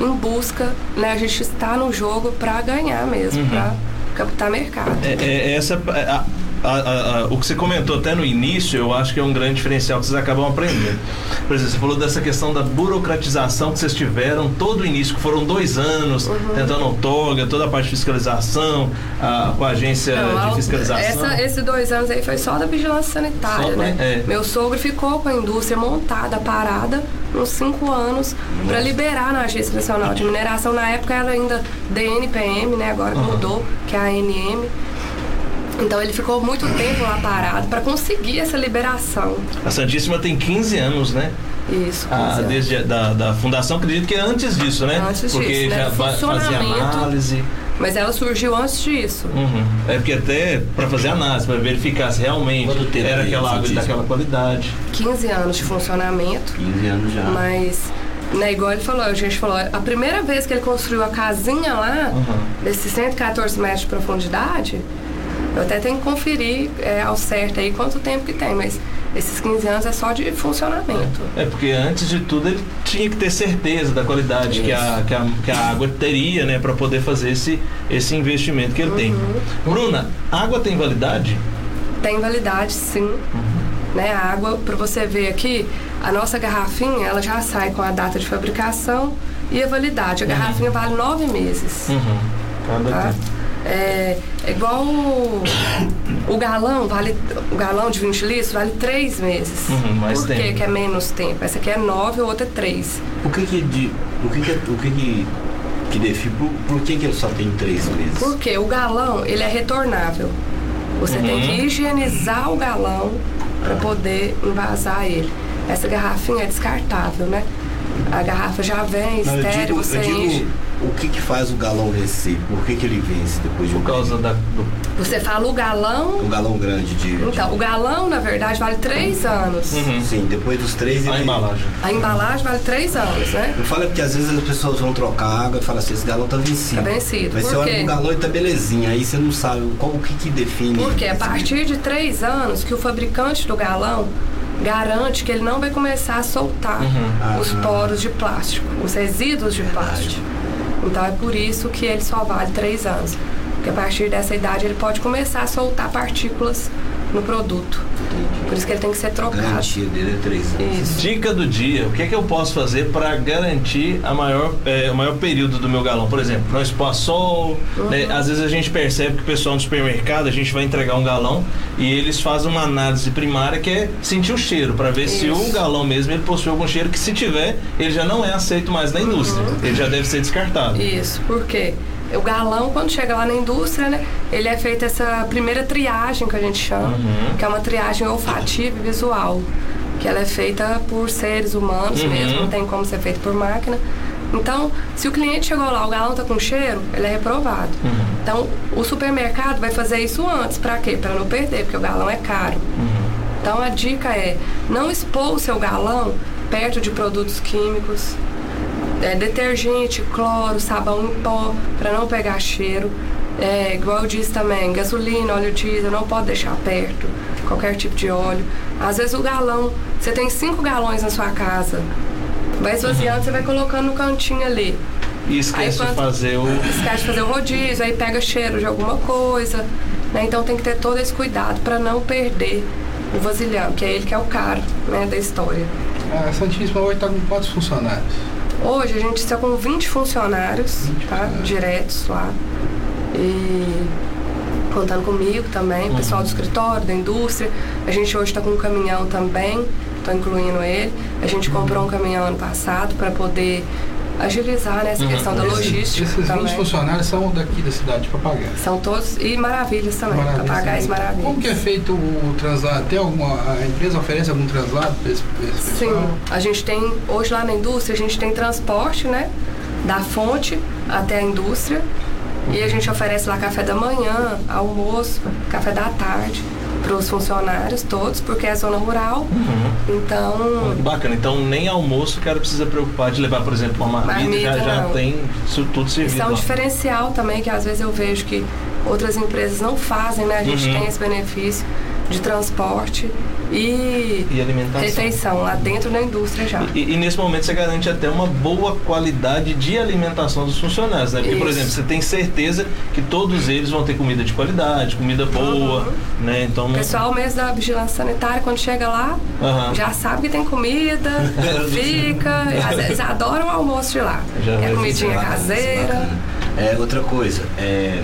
em busca, né? A gente está no jogo para ganhar mesmo, para captar mercado. É, é- essa, a- a- a- a- o que você comentou até no início, eu acho que é um grande diferencial que vocês acabam aprendendo. Por exemplo, você falou dessa questão da burocratização que vocês tiveram todo o início, que foram dois anos Uhum. tentando outorga, toda a parte de fiscalização, a- com a agência Não, de fiscalização. essa- esses dois anos aí foi só da vigilância sanitária, Só, né? é. Meu sogro ficou com a indústria montada, parada, uns cinco anos, para liberar na Agência Nacional de Mineração. Na época era ainda DNPM, né? Agora Uhum. mudou, que é a ANM. Então ele ficou muito tempo lá parado para conseguir essa liberação. A Santíssima tem 15 anos, né? Isso. Ah, 15 anos. desde a, da, da fundação, acredito que é antes disso, né? Antes Porque disso, né? já va- fazia análise. Mas ela surgiu antes disso. Uhum. É porque até para fazer análise, para verificar se realmente era aquela água daquela qualidade. 15 anos de funcionamento. 15 anos já. Mas, né, igual ele falou, a gente falou, a primeira vez que ele construiu a casinha lá, Uhum. desses 114 metros de profundidade, eu até tenho que conferir é, ao certo aí quanto tempo que tem, mas esses 15 anos é só de funcionamento. É porque antes de tudo ele tinha que ter certeza da qualidade que a, que, a, que a água teria, né, para poder fazer esse, esse investimento que ele tem. Uhum. Bruna, água tem validade? Tem validade, sim. Né, a água, para você ver aqui, a nossa garrafinha, ela já sai com a data de fabricação e a validade. A garrafinha vale nove meses. Uhum. Cada tá? tempo. É, é igual o, o galão, vale, o galão de 20 litros vale 3 meses. Uhum, mais Por que tempo. que é menos tempo? Essa aqui é 9, a outra é 3. O que que, de, o que, que, o que, que, que define? Por, por que, que ele só tem 3 meses? Porque o galão, ele é retornável. Você tem Uhum. que higienizar o galão para poder envasar ele. Essa garrafinha é descartável, né? A garrafa já vem, Não, eu estéreo, digo, você eu digo enche. o que que faz o galão vencer? Por que que ele vence depois de um Por causa da, do, Você fala o galão. Um galão grande de... de- Então, o galão, na verdade, vale 3 anos. Uhum. Sim, depois dos três a ele... embalagem. A embalagem vale 3 anos, né? Eu falo porque às vezes as pessoas vão trocar água e falam assim, esse galão tá vencido. Tá vencido. Mas Por você olha quê? pro galão e tá belezinha, aí você não sabe qual, o que que define. Porque a partir de três anos que o fabricante do galão garante que ele não vai começar a soltar Uhum. os Ah. poros de plástico, os resíduos de plástico. Então é por isso que ele só vale três anos. Porque a partir dessa idade ele pode começar a soltar partículas no produto. Por isso que ele tem que ser A trocado. garantia dele é três anos. Isso. Dica do dia, o que é que eu posso fazer para garantir a maior, é, o maior período do meu galão? Por exemplo, não expor a sol, né? Uhum. às vezes a gente percebe que o pessoal no supermercado, a gente vai entregar um galão e eles fazem uma análise primária que é sentir o cheiro, para ver se Isso. o galão mesmo ele possui algum cheiro que se tiver, ele já não é aceito mais na indústria, Uhum. ele já deve ser descartado. Isso, porque o galão, quando chega lá na indústria, né, ele é feita essa primeira triagem que a gente chama, Uhum. que é uma triagem olfativa e visual, que ela é feita por seres humanos Uhum. mesmo, não tem como ser feita por máquina. Então, se o cliente chegou lá, o galão tá com cheiro, ele é reprovado. Uhum. Então, o supermercado vai fazer isso antes, para quê? Para não perder, porque o galão é caro. Então, a dica é não expor o seu galão perto de produtos químicos, é, detergente, cloro, sabão em pó, para não pegar cheiro. É, igual eu disse também, gasolina, óleo diesel, não pode deixar perto, qualquer tipo de óleo. Às vezes o galão, você tem cinco galões na sua casa, vai esvaziando, você vai colocando no cantinho ali. E esquece Aí de quando- fazer o. Esquece de fazer o rodízio, aí pega cheiro de alguma coisa. Né? Então tem que ter todo esse cuidado para não perder o vasilhão, que é ele que é o caro né, da história. A Santíssima hoje está com quantos funcionários? Hoje a gente está com 20 funcionários, 20 tá? funcionários. Diretos lá. E contando comigo também, o pessoal do escritório, da indústria. A gente hoje está com um caminhão também, tô incluindo ele. A gente comprou um caminhão ano passado para poder agilizar né, essa questão da logística Esses 20 também. funcionários são daqui da cidade para pagar. São todos e maravilhas também, para Maravilha, pagar as sim. maravilhas. Como que é feito o translado? Tem alguma. A empresa oferece algum translado para esse, pra esse Sim, pessoal? a gente tem, hoje lá na indústria, a gente tem transporte, né? Da fonte até a indústria. E a gente oferece lá café da manhã, almoço, café da tarde para os funcionários todos, porque é zona rural. Então, Muito bacana. Então nem almoço o cara precisa preocupar de levar, por exemplo, uma marmita, já, Marmita, já não. tem isso tudo servido. isso é um lá. diferencial também, que às vezes eu vejo que outras empresas não fazem, né? A gente Uhum. tem esse benefício de transporte e, E alimentação. refeição lá dentro da indústria já. E, e nesse momento você garante até uma boa qualidade de alimentação dos funcionários, né? Porque, por Isso. exemplo, você tem certeza que todos eles vão ter comida de qualidade, comida boa, né? Então O pessoal mesmo da vigilância sanitária, quando chega lá, Aham. já sabe que tem comida, fica. e vezes adoram o almoço de lá. Já é comidinha Bacana, caseira. bacana. É, outra coisa, é.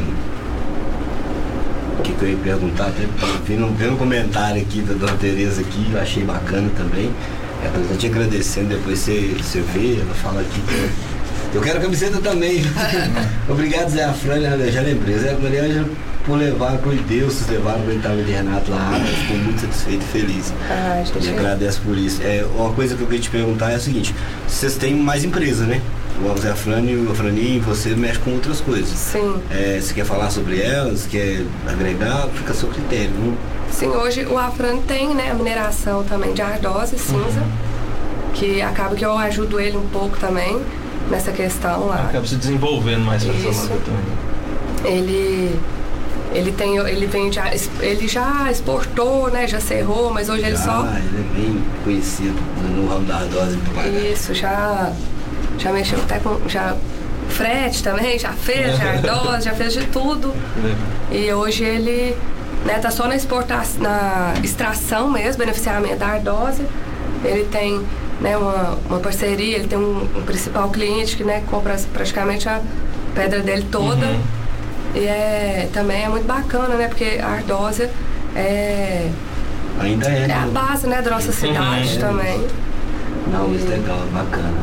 O que, que eu ia perguntar? Até vendo, vendo um comentário aqui da Dona Tereza aqui, eu achei bacana também. É, tô até te agradecendo, depois você, você vê, ela fala aqui que. Eu quero camiseta também. Obrigado, Zé Afrani, eu já lembrei. Zé Maria por levar de Deus, vocês levaram o estava internado lá, ela ficou muito satisfeito e feliz. Ah, E gente. agradeço por isso. É, uma coisa que eu queria te perguntar é a seguinte: vocês têm mais empresa, né? O Zé Afrani, o Afrani, você mexe com outras coisas. Sim. É, você quer falar sobre elas, quer agregar, fica a seu critério. Não? Sim, hoje o Afran tem né, a mineração também de ardose cinza, que acaba que eu ajudo ele um pouco também nessa questão lá. Acaba se desenvolvendo mais pra essa lado também. Ele ele tem ele vende a- ele já exportou, né, já cerrou, mas hoje ele só Ah, ele é bem conhecido no ramo da ardose do. Isso, já, já mexeu até com. Já, frete também, já fez, já ardose, já fez de tudo. E hoje ele né, tá só na exportação, na extração mesmo, beneficiamento da ardose. Ele tem né, uma, uma parceria, ele tem um, um principal cliente que né, compra praticamente a pedra dele toda. Uhum. E é, também é muito bacana, né? Porque a ardose é, Ainda é, é a base né, da nossa cidade Uhum. também. Não, isso é legal, bacana.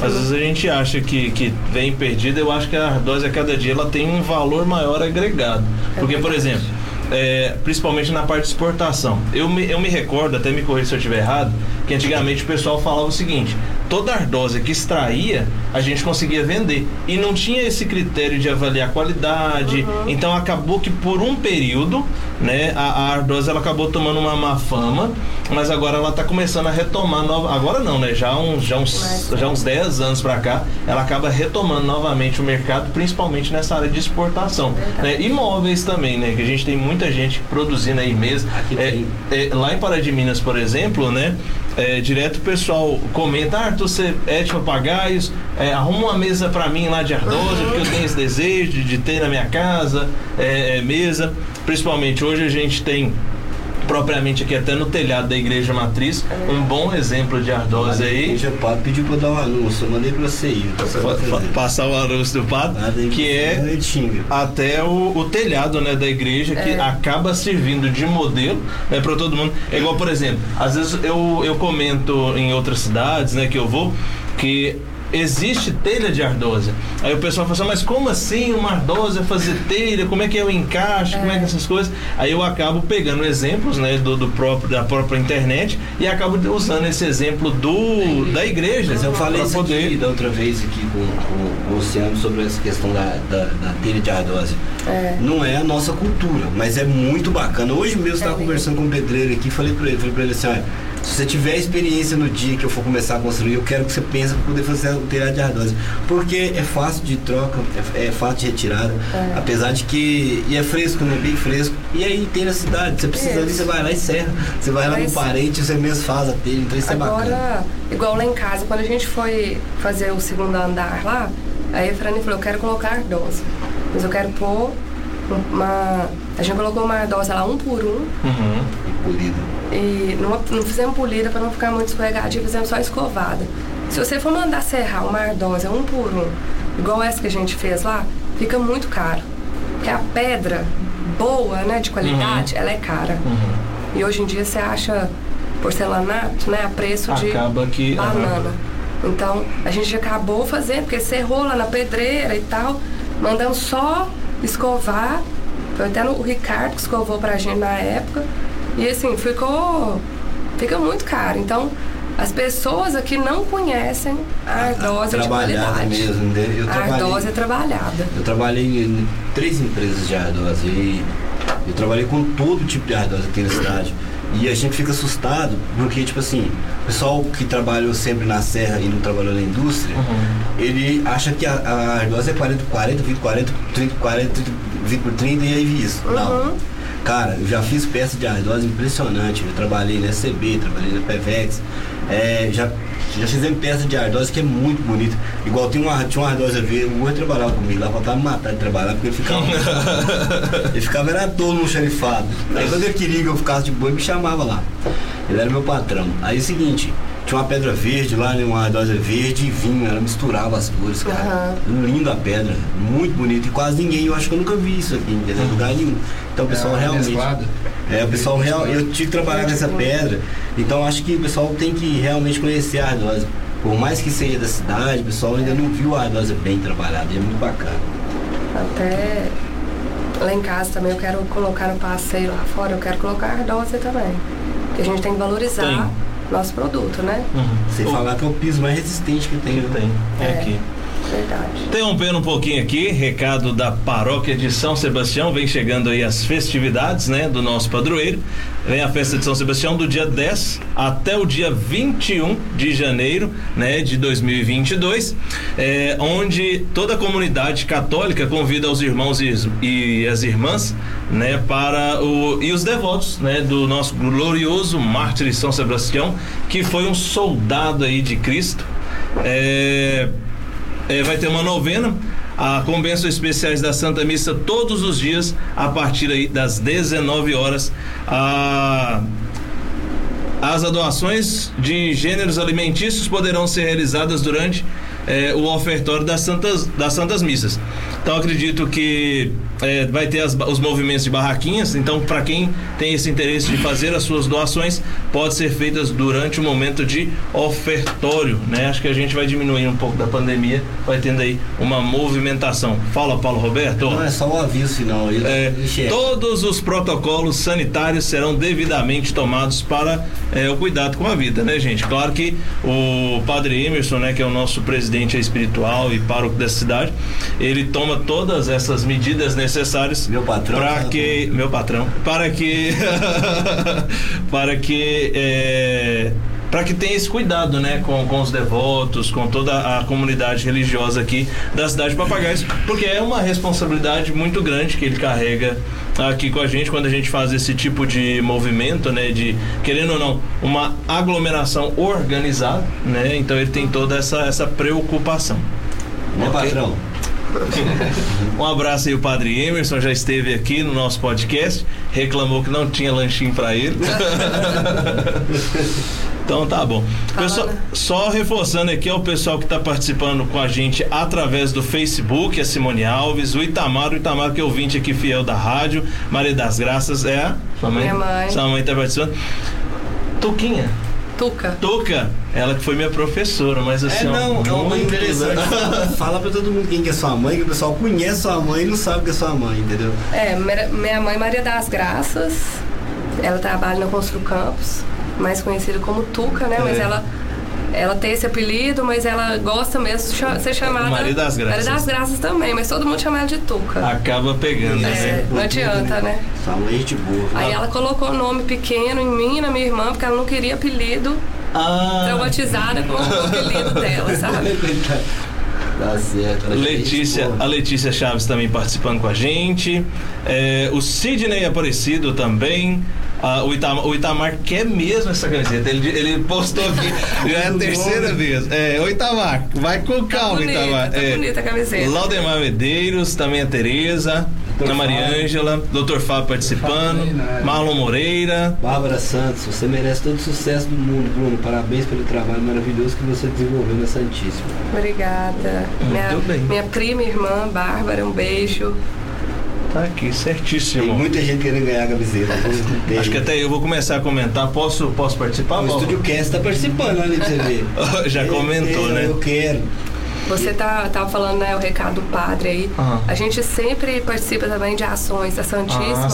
Às vezes a gente acha que, que vem perdida, eu acho que a ardose a cada dia ela tem um valor maior agregado. Porque, por exemplo, é, principalmente na parte de exportação, eu me, eu me recordo, até me corrija se eu estiver errado, que antigamente o pessoal falava o seguinte: toda ardose que extraía, a gente conseguia vender. E não tinha esse critério de avaliar a qualidade. Então acabou que por um período, né, a, a ardose ela acabou tomando uma má fama, mas agora ela está começando a retomar nova. Agora não, né? Já uns, já uns, Mas- já uns 10 anos para cá, ela acaba retomando novamente o mercado, principalmente nessa área de exportação. Né? Imóveis também, né? Que a gente tem muita gente produzindo aí mesmo. Aqui É, é, lá em Pará de Minas, por exemplo, né? É, direto o pessoal comenta, ah, Arthur, você é de papagaios, é, arruma uma mesa pra mim lá de ardose, porque eu tenho esse desejo de, de ter na minha casa, é, é, mesa. Principalmente hoje a gente tem propriamente aqui até no telhado da igreja matriz, um bom exemplo de ardose aí. Já pode pediu pra eu dar um anúncio, eu mandei pra você ir. Fazer. passar o anúncio do aí, que é até o, o telhado né, da igreja que acaba servindo de modelo né, para todo mundo. É igual, por exemplo, às vezes eu, eu comento em outras cidades né, que eu vou que existe telha de ardósia. Aí o pessoal fala assim, mas como assim uma ardósia fazer telha? Como é que é o encaixe? Como é que essas coisas? Aí eu acabo pegando exemplos né, do, do próprio, da própria internet e acabo usando esse exemplo do, da igreja. Mas eu falei isso aqui da outra vez aqui com, com, com o Luciano sobre essa questão da, da, da telha de ardose. É. Não é a nossa cultura, mas é muito bacana. Hoje mesmo eu estava É conversando com um pedreiro aqui, falei para ele, falei para ele assim, olha, se você tiver experiência no dia que eu for começar a construir, eu quero que você pense para poder fazer o telhado de ardose. Porque é fácil de troca, é, é fácil de retirada, apesar de que e é fresco, né? Bem fresco. E aí tem na cidade, você precisa ali, você vai lá e serra. Você vai lá no parente, você mesmo faz a telha, então isso é bacana. Agora, igual lá em casa, quando a gente foi fazer o segundo andar lá, aí a Frane falou, eu quero colocar ardose. Mas eu quero pôr uma. A gente colocou uma ardose lá um por um Uhum. E polido. E não, não fizemos polida para não ficar muito escorregadia, fizemos só escovada. Se você for mandar serrar uma ardose um por um, igual essa que a gente fez lá, fica muito caro. Porque a pedra boa, né, de qualidade, ela é cara. E hoje em dia você acha porcelanato, né? A preço de Acaba que- banana. Então, a gente acabou fazendo, porque cerrou lá na pedreira e tal, mandando só escovar. Foi até no, o Ricardo que escovou pra gente na época. E assim, ficou. Fica muito caro. Então, as pessoas aqui não conhecem a ardósia de Trabalhada qualidade. mesmo, né? Eu a ardósia é trabalhada. Eu trabalhei em três empresas de ardósia e eu trabalhei com todo tipo de ardósia aqui na cidade. E a gente fica assustado porque, tipo assim, o pessoal que trabalhou sempre na serra e não trabalhou na indústria, ele acha que a, a ardósia é 40 por 40, 20 por 40, 30 por 40, 30, 20 por 30 e aí isso. Não. Cara, eu já fiz peça de ardósia impressionante. Eu trabalhei na SCB, trabalhei na PVX. É, já, já fizemos peça de ardósia que é muito bonita. Igual tinha uma, tinha uma ardósia verde, o Rui trabalhava comigo lá, faltava me matar de trabalhar, porque ele ficava. ele ficava era todo no xerifado. Aí quando ele queria que eu ficasse de boa, ele me chamava lá. Ele era meu patrão. Aí é o seguinte, tinha uma pedra verde lá, né, uma ardósia verde e vinho, ela misturava as cores, cara. Linda a pedra, muito bonita. E quase ninguém, eu acho que eu nunca vi isso aqui, entendeu? Em lugar nenhum. Então o pessoal É, realmente. É, o pessoal real, eu tive que trabalhar nessa pedra, então acho que o pessoal tem que realmente conhecer a ardósia. Por mais que seja da cidade, o pessoal ainda não viu a ardósia bem trabalhada, e é muito bacana. Até lá em casa também eu quero colocar no passeio lá fora, eu quero colocar ardósia também. Porque a gente tem que valorizar Tem. Nosso produto, né? Sem O- falar que é o piso mais resistente que tem. Que né? tem. É É. aqui. Verdade. Interrompendo um pouquinho aqui, recado da paróquia de São Sebastião, vem chegando aí as festividades, né, do nosso padroeiro. Vem a festa de São Sebastião do dia 10 até o dia 21 de janeiro, né, de 2022, é, onde toda a comunidade católica convida os irmãos e, e as irmãs, né, para o e os devotos, né, do nosso glorioso mártir São Sebastião, que foi um soldado aí de Cristo. É, é, vai ter uma novena a, com bênçãos especiais da Santa Missa todos os dias a partir das 19 horas. A, as doações de gêneros alimentícios poderão ser realizadas durante eh, o ofertório das santas, das santas missas. Então acredito que eh, vai ter as os movimentos de barraquinhas. Então, para quem tem esse interesse de fazer as suas doações, pode ser feitas durante o momento de ofertório, né? Acho que a gente vai diminuir um pouco da pandemia, vai tendo aí uma movimentação. Fala, Paulo Roberto. Não é só o aviso final. É, ele chega. todos os protocolos sanitários serão devidamente tomados para é, o cuidado com a vida, né, gente? Claro que o padre Emerson, né, que é o nosso presidente espiritual e pároco dessa cidade, ele toma todas essas medidas necessárias Meu patrão, para que meu patrão, para que para que é, para que tenha esse cuidado, né, com, com os devotos, com toda a comunidade religiosa aqui da cidade de Papagaios, porque é uma responsabilidade muito grande que ele carrega aqui com a gente quando a gente faz esse tipo de movimento, né, de querendo ou não, uma aglomeração organizada, né? Então ele tem toda essa essa preocupação. Né, Ok? patrão? Um abraço aí, o Padre Emerson já esteve aqui no nosso podcast, reclamou que não tinha lanchinho pra ele. então tá bom. Pessoal, só reforçando aqui, é o pessoal que está participando com a gente através do Facebook, a Simone Alves, o Itamar, o Itamar que é ouvinte aqui fiel da rádio, Maria das Graças, é a sua mãe? Minha mãe. Sua mãe tá participando. Tuquinha, Tuca. Tuca, ela que foi minha professora, mas É, assim, ó, não, é uma mãe interessante. Fala, pra todo mundo quem que é sua mãe, que o pessoal conhece sua mãe e não sabe que é sua mãe, entendeu? É, minha mãe Maria das Graças, ela trabalha na Constru Campos, mais conhecida como Tuca, né? Mas É. ela, ela tem esse apelido, mas ela gosta mesmo de ser chamada. Maria das Graças. Maria das Graças também, mas todo mundo chama ela de Tuca. Acaba pegando, É, né? não adianta, né? É gente boa. Aí ela colocou o nome pequeno em mim e na minha irmã, porque ela não queria apelido, Ah, traumatizada com o apelido dela, sabe? Tá certo. ela é Letícia, a Letícia Chaves também participando com a gente. É, o Sidney Aparecido também. Ah, o, Itamar, o Itamar quer mesmo essa camiseta. Ele, ele postou aqui. já é a terceira vez. É, o Itamar, vai com calma, bonita, Itamar. tá é, bonita a camiseta. Laudemar Medeiros, também a Tereza, a Mariângela, Dr. Fábio participando, Fábio, né? Marlon Moreira. Bárbara Santos, você merece todo o sucesso do mundo, Bruno. Parabéns pelo trabalho maravilhoso que você desenvolveu na Santíssima. Obrigada. Minha, bem. minha prima e irmã, Bárbara, um beijo. Tá aqui, certíssimo. Tem muita gente querendo ganhar a camiseta. Acho que até eu vou começar a comentar. Posso, posso participar? O Paulo? Estúdio Cast tá participando ali pra você ver. Já comentou, É, né? Eu quero. Você tá, tava falando, né, o recado do padre aí. Aham. A gente sempre participa também de ações da Santíssima,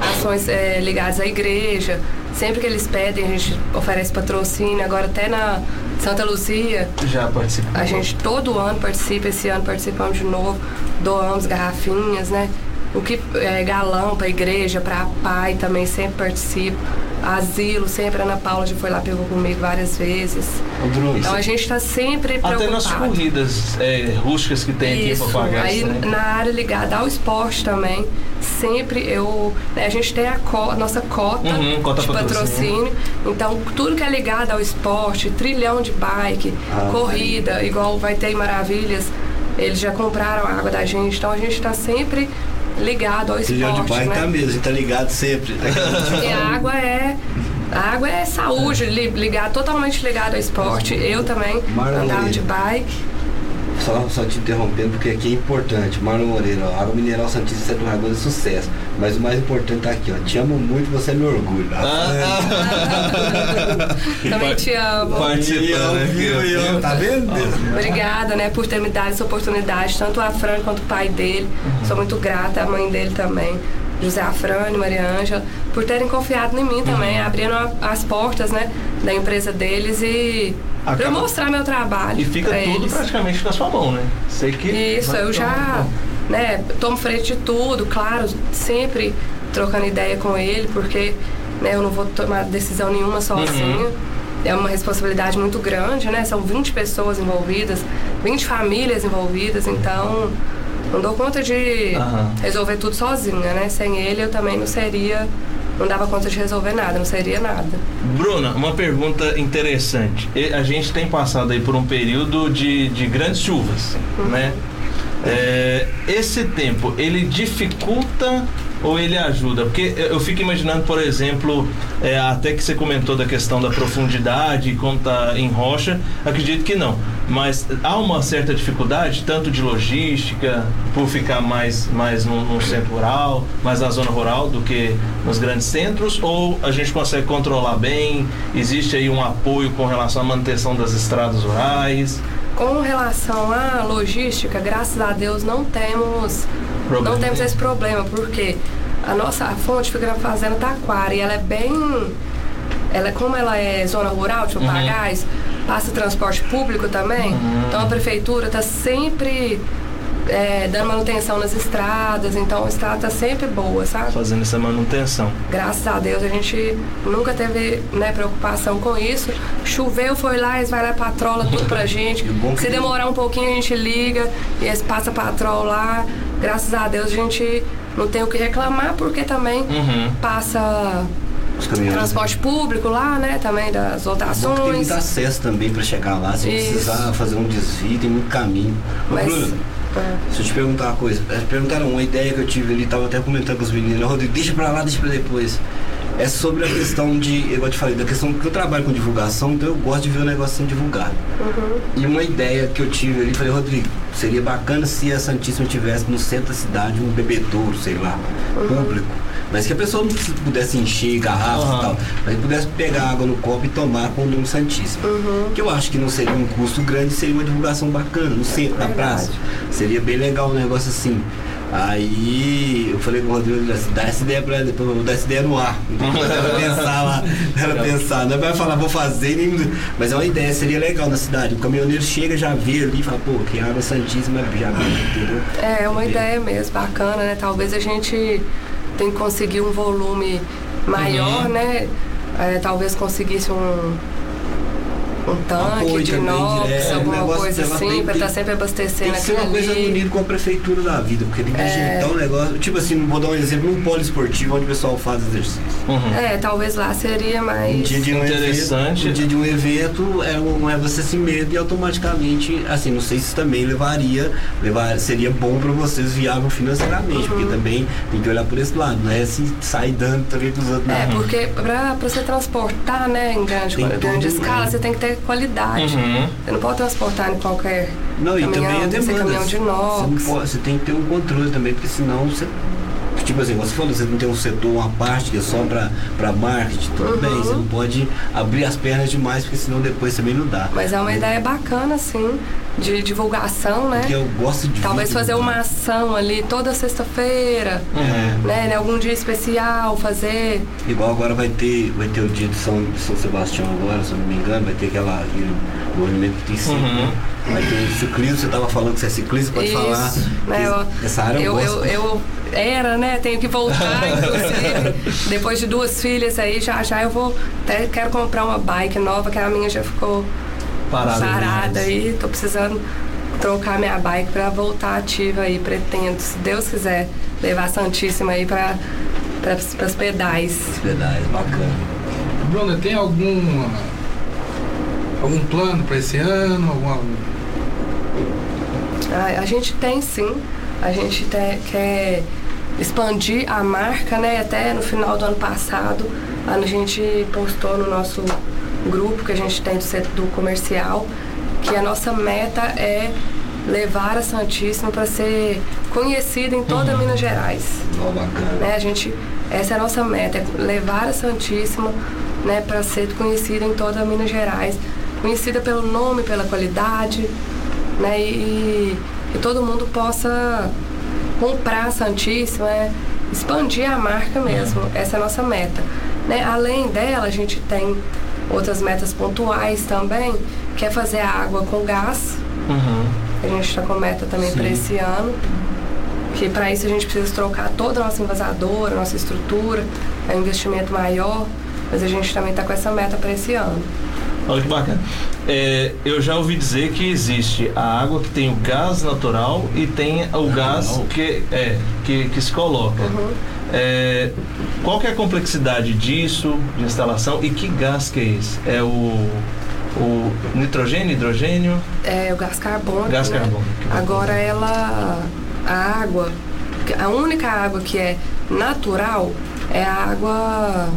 Ah, ações é, ligadas à igreja. Sempre que eles pedem, a gente oferece patrocínio. Agora até na Santa Luzia, Já participou. a gente todo ano participa, esse ano participamos de novo, doamos garrafinhas, né? O que é galão para igreja, para pai também sempre participo. Asilo, sempre a Ana Paula já foi lá, pegou comigo várias vezes. Bruno, Então a gente está sempre preocupado. Até nas corridas é, rústicas que tem aqui em Isso. Papagaio. Aí né? na área ligada ao esporte também, sempre eu. né, a gente tem a co- nossa cota, Uhum, cota de patrocínio. patrocínio. Então, tudo que é ligado ao esporte, trilhão de bike, Ah, corrida, igual vai ter em Maravilhas, eles já compraram a água da gente, então a gente está sempre ligado ao Trilhão de esporte. bike né? tá mesmo, tá ligado sempre. Porque a água é. A água é saúde, li- ligado, totalmente ligado ao esporte. Eu também Marlon andava de bike. Só, só te interrompendo, porque aqui é importante. Marlon Moreira, ó, água mineral Santista Centro Lagoa é sucesso. Mas o mais importante tá aqui, ó. Te amo muito, você é meu orgulho. Ah, Também te amo. Aí, ó, Tá vendo? Obrigada, né, por ter me dado essa oportunidade, tanto a Fran quanto o pai dele. Sou muito grata, a mãe dele também, José Afrânio, Maria Ângela, por terem confiado em mim também, abrindo a- as portas, né, da empresa deles e Acaba- mostrar meu trabalho. E fica tudo eles. praticamente na sua mão, né? Sei que. Isso, eu já, né, tomo frente de tudo, claro, sempre trocando ideia com ele, porque, né, eu não vou tomar decisão nenhuma sozinha. É uma responsabilidade muito grande, né? São 20 pessoas envolvidas, 20 famílias envolvidas, então não dou conta de Aham. resolver tudo sozinha, né? Sem ele eu também não seria, não dava conta de resolver nada, não seria nada. Bruna, uma pergunta interessante. A gente tem passado aí por um período de, de grandes chuvas, né? É, esse tempo, ele dificulta ou ele ajuda? Porque eu eu fico imaginando, por exemplo, é, até que você comentou da questão da profundidade, como tá em rocha, acredito que não. Mas há uma certa dificuldade, tanto de logística, por ficar mais, mais no, no centro rural, mais na zona rural do que nos grandes centros, ou a gente consegue controlar bem? Existe aí um apoio com relação à manutenção das estradas rurais? Com relação à logística, graças a Deus não temos Problema. não temos esse problema, porque a nossa a fonte fica na fazenda Taquara e ela é bem ela como ela é zona rural de Papagais, passa transporte público também, então a prefeitura está sempre é, dando manutenção nas estradas, então a estrada está sempre boa, sabe? Fazendo essa manutenção. Graças a Deus a gente nunca teve né, preocupação com isso. Choveu, foi lá, eles vai lá patrola tudo pra gente. Se demorar um pouquinho, a gente liga e eles passam patrol lá. Graças a Deus a gente não tem o que reclamar, porque também Uhum. passa Os caminhões. transporte público lá, né? Também das que tem lotações. muito acesso também pra chegar lá. Se Isso. precisar fazer um desvio, tem muito caminho. Mas, Bruno, é. Deixa eu te perguntar uma coisa. Eles perguntaram uma ideia que eu tive ali, tava até comentando com os meninos. Rodrigo, deixa pra lá, deixa pra depois. É sobre a questão de, eu te falei, da questão que eu trabalho com divulgação, então eu gosto de ver o negócio sendo divulgado. E uma ideia que eu tive ali, falei, Rodrigo, seria bacana se a Santíssima tivesse no centro da cidade um bebedouro, sei lá, público. Mas que a pessoa não pudesse encher garrafas Aham. e tal, mas pudesse pegar água no copo e tomar com o nome Santíssimo. Que eu acho que não seria um custo grande, seria uma divulgação bacana, no centro, na Verdade. praça. Seria bem legal um negócio assim. Aí eu falei com o Rodrigo, dá essa ideia pra ela, depois eu vou dar essa ideia no ar. ela pensar lá, ela pensar, não vai falar, vou fazer, nem... mas é uma ideia, seria legal na cidade. O caminhoneiro chega, já vê ali e fala, pô, que água santíssima, já vê, entendeu? É uma ideia mesmo, bacana, né? Talvez a gente tenha que conseguir um volume maior, Uhum. né? É, talvez conseguisse um, um tanque Apoio de inox, direto, alguma negócio coisa assim, tem- estar sempre abastecendo Tem que ser uma coisa ali. unida com a prefeitura da vida, porque tem que É. um negócio. Tipo assim, vou dar um exemplo, um polo esportivo onde o pessoal faz exercício. Uhum. É, talvez lá seria mais. Um dia de um Interessante. evento, um dia de um evento é um abastecimento e automaticamente, assim, não sei se isso também levaria, levar, seria bom para vocês viável financeiramente, Uhum. porque também tem que olhar por esse lado, não é se sair dando também pros outros. É, porque pra, pra você transportar, né, em grande, grande escala, né? você tem que ter qualidade. Uhum. Você não pode transportar em qualquer Não, e caminhão, também a ser demanda. caminhão de Você, não inox. pode- você tem que ter um controle também, porque senão você Tipo assim, você falou, você não tem um setor, uma parte que é só pra, pra marketing, tudo Uhum. bem, você não pode abrir as pernas demais, porque senão depois também não dá. Mas é uma Né? ideia bacana, assim, de divulgação, né? Porque eu gosto de Talvez vídeo, fazer né? uma ação ali toda sexta-feira, É. né? Em algum dia especial, fazer. Igual agora vai ter, vai ter o dia de São, São Sebastião agora, se eu não me engano, vai ter aquela, aquele movimento que tem sempre, Uhum. né? Vai ter ciclismo, você tava falando que você é ciclista, pode Isso, falar. né? Eu, Essa área eu, eu, gosto. eu, eu era, né? Tenho que voltar, inclusive. Depois de duas filhas aí, já já eu vou. Até quero comprar uma bike nova, que a minha já ficou Parado parada demais. aí. Tô precisando trocar minha bike pra voltar ativa aí. Pretendo, se Deus quiser, levar a Santíssima aí pra, pra, pras pedais. Verdade, bacana. Bruna, tem algum algum plano para esse ano? Alguma, A, a gente tem sim. A gente te- quer expandir a marca, né? Até no final do ano passado, a gente postou no nosso grupo que a gente tem do setor do comercial que a nossa meta é levar a Santíssima para ser conhecida em toda Minas Gerais. Ó, bacana. né? A gente, essa é a nossa meta, é levar a Santíssima né, para ser conhecida em toda Minas Gerais, conhecida pelo nome, pela qualidade, né? E que todo mundo possa comprar a Santíssima, é, expandir a marca mesmo. Essa é a nossa meta. Né? Além dela, a gente tem outras metas pontuais também, que é fazer a água com gás. Uhum. A gente está com meta também para esse ano. Que para isso a gente precisa trocar toda a nossa envasadora, nossa estrutura, é um investimento maior, mas a gente também está com essa meta para esse ano. Olha que bacana. É, eu já ouvi dizer que existe a água que tem o gás natural e tem o gás que, é, que, que se coloca. Uhum. É, qual que é a complexidade disso, de instalação, e que gás que é esse? É o, o nitrogênio, hidrogênio? É o gás carbônico. Gás né? carbônico. Agora ela. A água. A única água que é natural é a água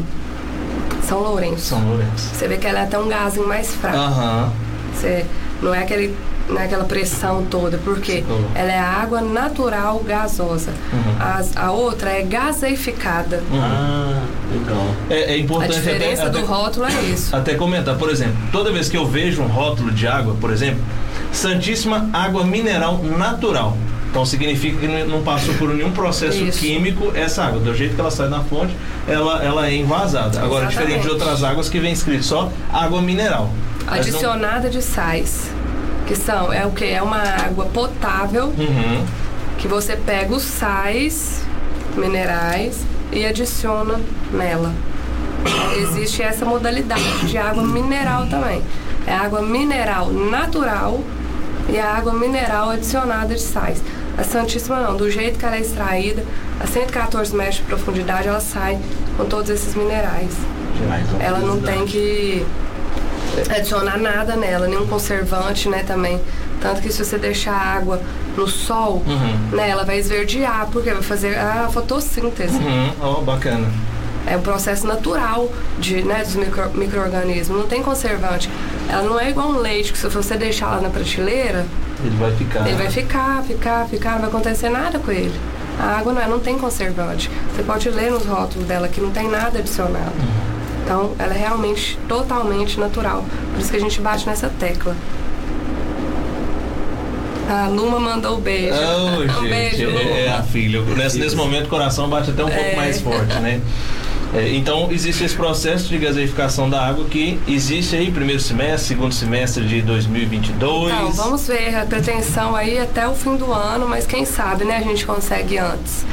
São Lourenço. São Lourenço. Você vê que ela é até um gásinho mais fraco. Aham. Você, não é aquele não é aquela pressão toda, porque ela é água natural gasosa. Uhum. As- a outra é gaseificada. Ah, legal. É, é A importante diferença até, do até- rótulo é isso. Até comentar, por exemplo, toda vez que eu vejo um rótulo de água, por exemplo, Santíssima Água Mineral Natural. Então significa que não passou por nenhum processo Isso. químico essa água. Do jeito que ela sai na fonte, ela, ela é envasada. Agora, Exatamente. diferente de outras águas que vem escrito só água mineral. Mas não- Adicionada de sais. Que são, é o que? É uma água potável Uhum. que você pega os sais minerais e adiciona nela. Existe essa modalidade de água mineral também. É água mineral natural e a água mineral adicionada de sais. A Santíssima não, do jeito que ela é extraída, a 114 metros de profundidade, ela sai com todos esses minerais. Ela não tem que adicionar nada nela, nenhum conservante, né, também. Tanto que se você deixar a água no sol, Uhum. né, ela vai esverdear, porque vai fazer a fotossíntese. Uhum. Ó, bacana. É um processo natural de, né, dos micro- micro-organismos, não tem conservante. Ela não é igual um leite, que se você deixar lá na prateleira, Ele vai ficar. ele vai ficar, ficar, ficar, não vai acontecer nada com ele. A água não, é, não tem conservante. Você pode ler nos rótulos dela que não tem nada adicionado. Então, ela é realmente totalmente natural. Por isso que a gente bate nessa tecla. A Luma mandou o beijo. Oh, um gente, beijo, é, é Luma. a filha. Nesse, nesse momento o coração bate até um pouco É. mais forte, né? É, então existe esse processo de gaseificação da água que existe aí primeiro semestre, segundo semestre de 2022. Então, vamos ver a pretensão aí até o fim do ano, mas quem sabe, né, a gente consegue antes.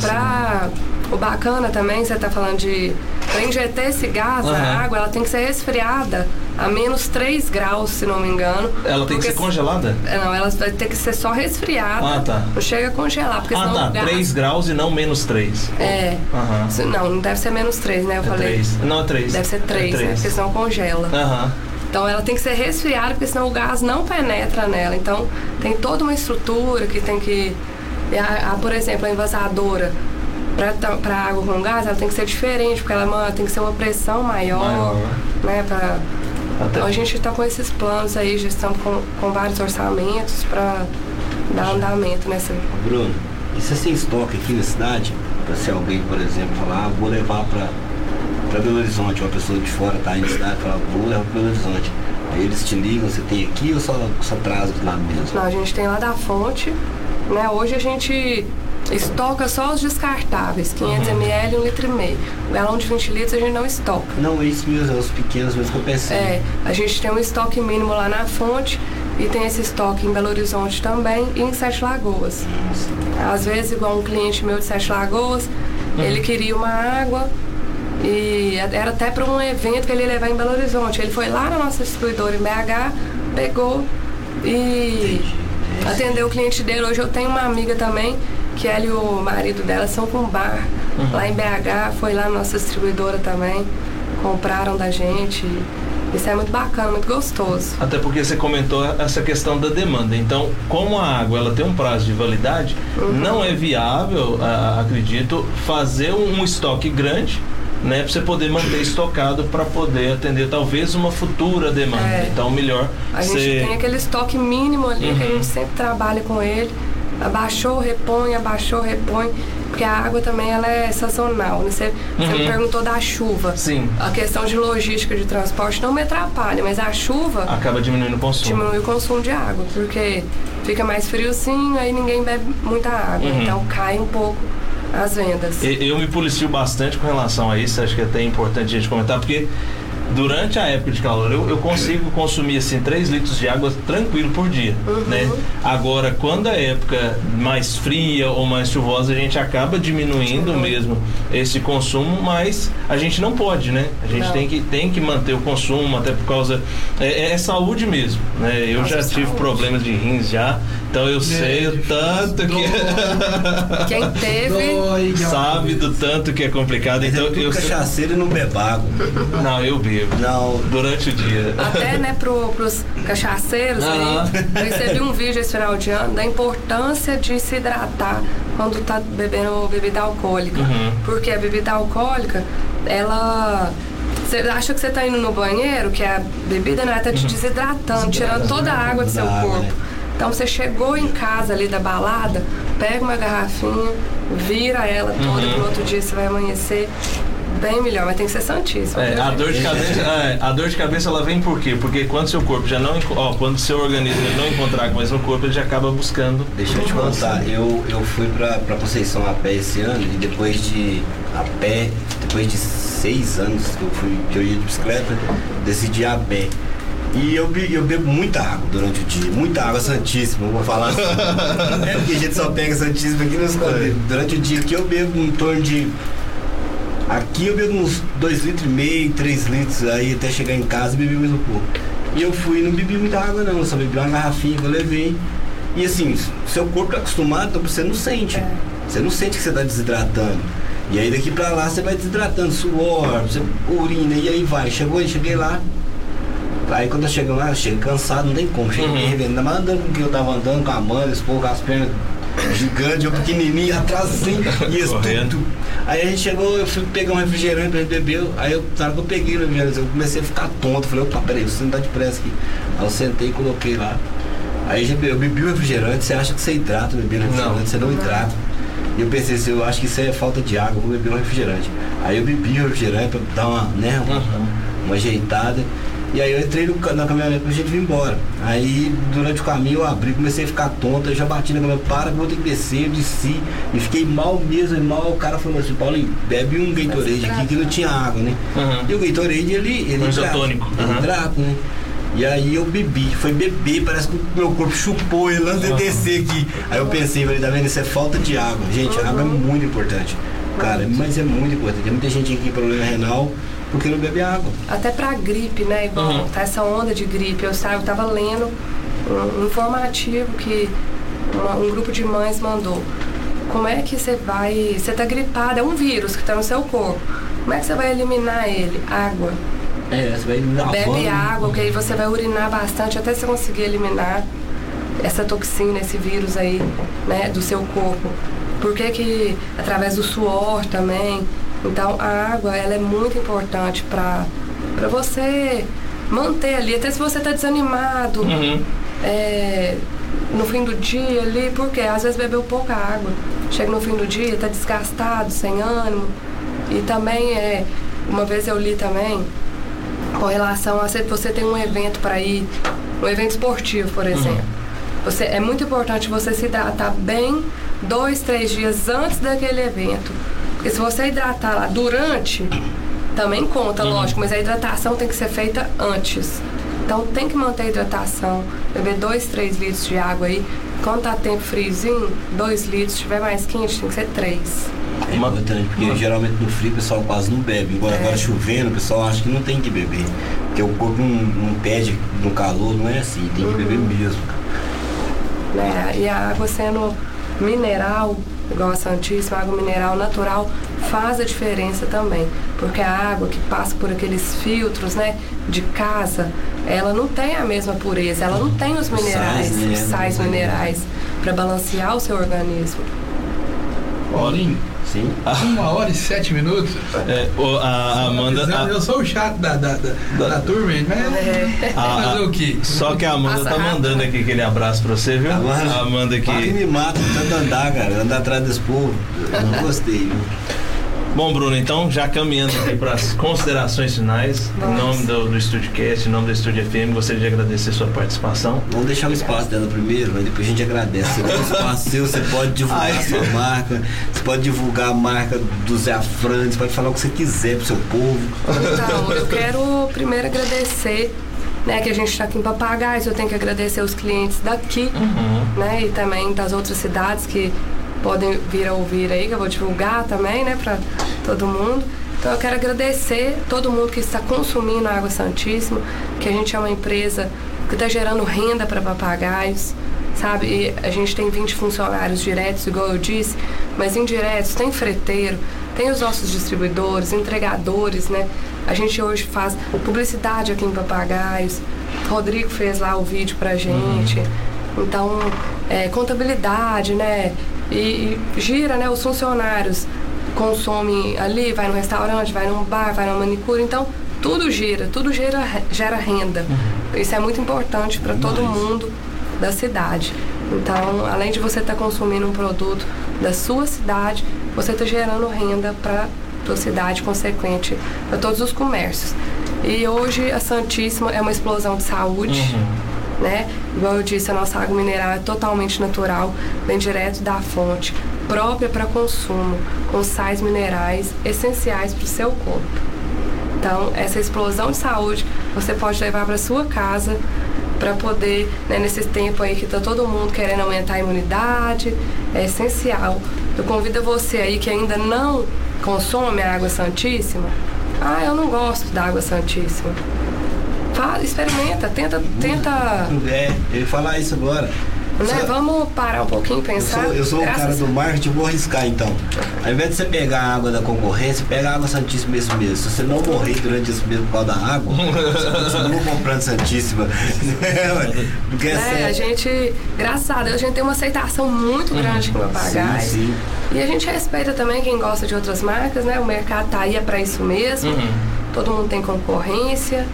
Pra o bacana também, você tá falando de. Pra injetar esse gás, Aham. a água, ela tem que ser resfriada a menos 3 graus, se não me engano. Ela tem que ser congelada? É, Não, ela vai ter que ser só resfriada. Ah, tá. Não chega a congelar, porque Ah, senão tá. o gás... 3 graus e não menos 3. É. Se- Não, não deve ser menos 3, né? Eu É falei. 3. Não, é 3. Deve ser 3, é né? Porque senão congela. Aham. Então ela tem que ser resfriada, porque senão o gás não penetra nela. Então tem toda uma estrutura que tem que. a- a, por exemplo, a envasadora. Para água com gás, ela tem que ser diferente, porque ela é uma- tem que ser uma pressão maior, Maior. né? Pra, Até- então a gente está com esses planos aí, estamos com, com vários orçamentos para dar andamento nessa. Bruno, e você tem estoque aqui na cidade? Pra se alguém, por exemplo, falar, ah, vou levar pra Belo Horizonte, uma pessoa de fora tá em cidade, fala, vou levar pra Belo Horizonte. Aí eles te ligam, você tem aqui ou só, só traz do lado mesmo? Não, a gente tem lá da fonte, né? Hoje a gente estoca só os descartáveis, 500 ml e 1 litro e meio. O galão de 20 litros a gente não estoca. Não, é isso mesmo, é os pequenos mesmo que eu pensei. É, a gente tem um estoque mínimo lá na fonte e tem esse estoque em Belo Horizonte também e em Sete Lagoas. Às vezes, igual um cliente meu de Sete Lagoas, ele queria uma água e era até para um evento que ele ia levar em Belo Horizonte. Ele foi lá na nossa distribuidora em BH, pegou e atendeu o cliente dele. Hoje eu tenho uma amiga também, que ela e o marido dela são com bar lá em BH, foi lá na nossa distribuidora também, compraram da gente. Isso é muito bacana, muito gostoso. Até porque você comentou essa questão da demanda. Então, como a água ela tem um prazo de validade, não é viável, acredito, fazer um estoque grande. Né, para você poder manter estocado para poder atender talvez uma futura demanda. É. Então, melhor A gente você. tem aquele estoque mínimo ali que a Uhum. gente sempre trabalha com ele. Abaixou, repõe, abaixou, repõe. Porque a água também ela é sazonal. Né? Você, você me Uhum. perguntou da chuva. Sim. A questão de logística de transporte não me atrapalha, mas a chuva Acaba diminuindo o consumo. diminui o consumo de água, porque fica mais friozinho, aí ninguém bebe muita água. Uhum. Então cai um pouco as vendas. E- Eu me policio bastante com relação a isso, acho que é até importante a gente comentar, porque durante a época de calor eu, eu consigo consumir assim 3 litros de água tranquilo por dia, né? Agora, quando a época mais fria ou mais chuvosa, a gente acaba diminuindo Diminui. mesmo esse consumo, mas a gente não pode, né? A gente Não. tem que, tem que manter o consumo, até por causa. É, é saúde mesmo, né? Eu Nossa, já tive saúde. problemas de rins já, então eu sei o tanto que. Quem teve. Dói, Sabe do tanto que é complicado, então é tudo eu cachaceiro e não bebe água. Não, eu bebo. Não, Durante o dia. Até, né, pro, pros cachaceiros, Aham. aí, eu recebi um vídeo esse final de ano da importância de se hidratar quando tá bebendo bebida alcoólica. Uhum. Porque a bebida alcoólica, ela. Você acha que você tá indo no banheiro, que a bebida, né, ela tá te desidratando, tirando toda a água do seu corpo. Então você chegou em casa ali da balada, pega uma garrafinha, vira ela toda, Uhum. pro outro dia você vai amanhecer bem melhor, mas tem que ser santíssimo. É, a dor de cabeça, é, a dor de cabeça ela vem por quê? Porque quando seu corpo já não, ó, quando seu organismo não encontrar com o mesmo corpo, ele já acaba buscando. Deixa eu te contar, eu, eu fui pra, pra Conceição a pé esse ano e depois de a pé, depois de seis anos que eu fui que eu ia de bicicleta, decidi a pé. E eu, eu bebo muita água durante o dia, muita água santíssima, vou falar assim. é porque a gente só pega santíssima aqui nos esconde. Durante o dia aqui eu bebo em torno de. Aqui eu bebo uns 2 litros e meio, 3 litros, aí até chegar em casa e bebi mais um pouco. E eu fui e não bebi muita água não, eu só bebi uma garrafinha que eu levei. E assim, seu corpo tá acostumado, então você não sente. É. Você não sente que você tá desidratando. E aí daqui pra lá você vai desidratando, suor, você urina, e aí vai. Chegou, eu cheguei lá. Aí quando eu chego lá, eu chego cansado, não tem como. Cheguei Uhum. ainda mais andando com que eu tava andando, com a mãe, esse povo com as pernas gigantes, eu pequenininho, atrás assim, e isso tudo. Aí a gente chegou, eu fui pegar um refrigerante pra gente beber, aí eu, na hora que eu peguei o refrigerante, eu comecei a ficar tonto. Falei, opa, peraí, você não tá depressa aqui. Aí eu sentei e coloquei lá. Aí eu bebi o refrigerante, você acha que você hidrata bebendo refrigerante, Não. você não hidrata. E eu pensei assim, eu acho que isso é falta de água, eu vou beber um refrigerante. Aí eu bebi o refrigerante pra dar uma, né, uma, Uhum. uma ajeitada. E aí eu entrei no na caminhonete pra gente vir embora. Aí durante o caminho eu abri, comecei a ficar tonto, eu já bati na caminhonete, para que eu vou ter que descer, eu desci. E fiquei mal mesmo, e mal. O cara falou assim, Paulinho, bebe um Gatorade aqui que não tinha água, né? Uhum. E o Gatorade, ele, ele Um hidrata, isotônico. Ele Uhum. hidrata, né? E aí eu bebi, foi beber, parece que o meu corpo chupou ele antes de Uhum. descer aqui. Aí eu pensei, falei, tá vendo? Isso é falta de água. Gente, a água é muito importante. Cara, mas é muito importante. Tem muita gente aqui com problema renal porque não bebe água. Até pra gripe, né? Igual Uhum. tá essa onda de gripe. Eu estava, eu tava lendo um, informativo que uma- um grupo de mães mandou. Como é que você vai. Você tá gripada, é um vírus que tá no seu corpo. Como é que você vai eliminar ele? Água. É, você vai lavando. Bebe água, que aí você vai urinar bastante até você conseguir eliminar essa toxina, esse vírus aí, né, do seu corpo. Por que que através do suor também? Então a água, ela é muito importante para você manter ali, até se você tá desanimado, Uhum. é, no fim do dia ali, porque às vezes bebeu pouca água. Chega no fim do dia, tá desgastado, sem ânimo. E também é, uma vez eu li também com relação a se você tem um evento para ir, um evento esportivo, por exemplo. Você, é muito importante você se hidratar bem dois, três dias antes daquele evento. Porque se você hidratar lá durante, também conta, lógico, mas a hidratação tem que ser feita antes. Então tem que manter a hidratação, beber dois, três litros de água aí. Quando tá tempo friozinho, dois litros, se tiver mais quente, tem que ser três. É importante, porque geralmente no frio o pessoal quase não bebe. Agora, É. agora chovendo, o pessoal acha que não tem que beber. Porque o corpo não, não pede no calor, não é assim, tem que beber mesmo. né? E a água sendo mineral, igual a Santíssima, água mineral natural, faz a diferença também. Porque a água que passa por aqueles filtros, né, de casa, ela não tem a mesma pureza, ela não tem os minerais, sais, né? os sais tem. minerais, para balancear o seu organismo. Paulinho, Sim. uma hora e sete minutos. É, o- a, a Amanda. Eu a- sou o chato da, da, da, da turma, hein, mas É. a- fazer o quê? Só que a Amanda Passa tá rápido, mandando aqui aquele abraço pra você, viu? Amanda, A Amanda Para que aqui. me mata tanto andar, cara. Andar atrás desse povo. Eu não gostei, viu? Bom, Bruno, então, já caminhando aqui para as considerações finais, em Vamos. nome do, do StudioCast, em nome do Estúdio FM, gostaria de agradecer sua participação. Vamos deixar o espaço dela primeiro, mas depois a gente agradece. Um espaço seu, você pode divulgar Ai. a sua marca, você pode divulgar a marca do Zé Afran, você pode falar o que você quiser pro seu povo. Então, eu quero primeiro agradecer, né, que a gente está aqui em Papagaios, eu tenho que agradecer os clientes daqui, né, e também das outras cidades que podem vir a ouvir aí, que eu vou divulgar também, né, para todo mundo. Então eu quero agradecer todo mundo que está consumindo a Água Santíssima, que a gente é uma empresa que está gerando renda para papagaios, sabe? E a gente tem 20 funcionários diretos, igual eu disse, mas indiretos, tem freteiro, tem os nossos distribuidores, entregadores, né? A gente hoje faz publicidade aqui em Papagaios. Rodrigo fez lá o vídeo pra gente. Então, é, contabilidade, né? E, e gira, né? Os funcionários consomem ali, vai no restaurante, vai num bar, vai na manicure. Então, tudo gira, tudo gera, gera renda. Isso é muito importante para todo mundo da cidade. Então, além de você estar consumindo um produto da sua cidade, você está gerando renda para a cidade, consequente para todos os comércios. E hoje a Santíssima é uma explosão de saúde. Né? Igual eu disse, a nossa água mineral é totalmente natural, vem direto da fonte, própria para consumo, com sais minerais essenciais para o seu corpo. Então, essa explosão de saúde você pode levar para sua casa para poder, né, nesse tempo aí que está todo mundo querendo aumentar a imunidade, é essencial. Eu convido você aí que ainda não consome a água santíssima. Ah, eu não gosto da água santíssima. Fala, experimenta, tenta, tenta, É, eu ia falar isso agora. né? Só- Vamos parar um pouquinho e Eu pensar. sou, eu sou o cara do marketing, eu vou arriscar então. Ao invés de você pegar a água da concorrência, pega a água Santíssima mesmo mesmo. Se você não morrer durante esse mesmo por causa da água, você continua comprando Santíssima. É. Porque é É, a gente, graças a Deus, a gente tem uma aceitação muito grande aqui no Papagaios. Sim, sim. E a gente respeita também quem gosta de outras marcas, né? O mercado tá aí é pra isso mesmo. Todo mundo tem concorrência.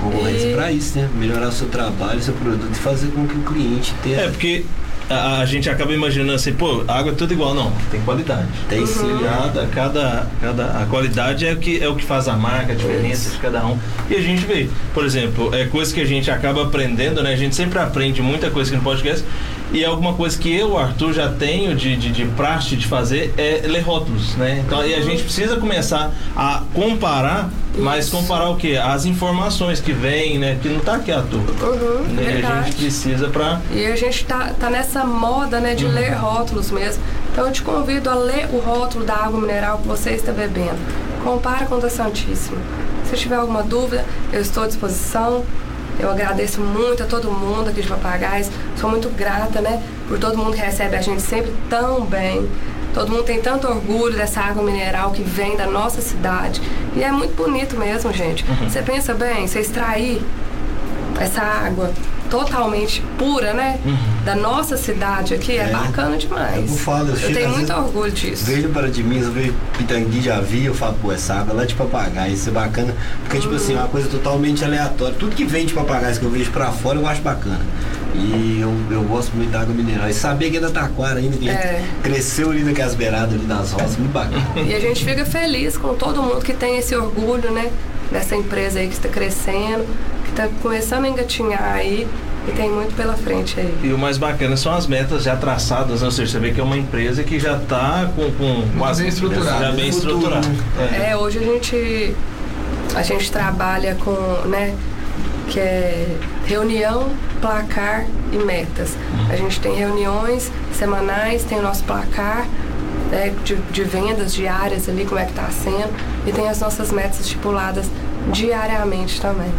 Concorrência E- pra isso, né? Melhorar o seu trabalho, seu produto e fazer com que o cliente tenha. É, porque a, a gente acaba imaginando assim, pô, a água é tudo igual. Não, tem qualidade. Tem sim. Cada, cada, cada, a qualidade é o, que, é o que faz a marca, a diferença de cada um. E a gente vê, por exemplo, é coisa que a gente acaba aprendendo, né? A gente sempre aprende muita coisa aqui no podcast. E alguma coisa que eu, Arthur, já tenho de, de, de praxe de fazer é ler rótulos, né? Então, e a gente precisa começar a comparar, mas Isso. comparar o quê? As informações que vêm, né? Que não tá aqui à toa. Uhum, Né? E a gente precisa pra. E a gente tá, tá nessa moda, né, de ler rótulos mesmo. Então eu te convido a ler o rótulo da água mineral que você está bebendo. Compara com o da Santíssima. Se tiver alguma dúvida, eu estou à disposição. Eu agradeço muito a todo mundo aqui de Papagaios. Sou muito grata, né, por todo mundo que recebe a gente sempre tão bem. Todo mundo tem tanto orgulho dessa água mineral que vem da nossa cidade. E é muito bonito mesmo, gente. Você pensa bem, você extrair essa água totalmente pura, né? Da nossa cidade aqui, é, É. bacana demais. Eu falo, eu chego, tenho muito orgulho disso. Vejo para de mim, eu vejo Pitangui de Avi, eu falo, pô, essa água lá de papagaio, isso é bacana. Porque, tipo assim, é uma coisa totalmente aleatória. Tudo que vem de papagaio que eu vejo pra fora, eu acho bacana. E eu, eu gosto muito da água mineral. E saber que é da Taquara ainda, que É. cresceu ali naquelas beiradas ali das roças, muito bacana. E a gente fica feliz com todo mundo que tem esse orgulho, né? Dessa empresa aí que está crescendo, que está começando a engatinhar aí e tem muito pela frente aí. E o mais bacana são as metas já traçadas, né? ou seja, você vê que é uma empresa que já está com, com quase bem estruturada. Já bem estruturada. É. É, hoje a gente a gente trabalha com, né, que é reunião, placar e metas. A gente tem reuniões semanais, tem o nosso placar né, de, de vendas diárias ali, como é que está sendo, e tem as nossas metas estipuladas diariamente também.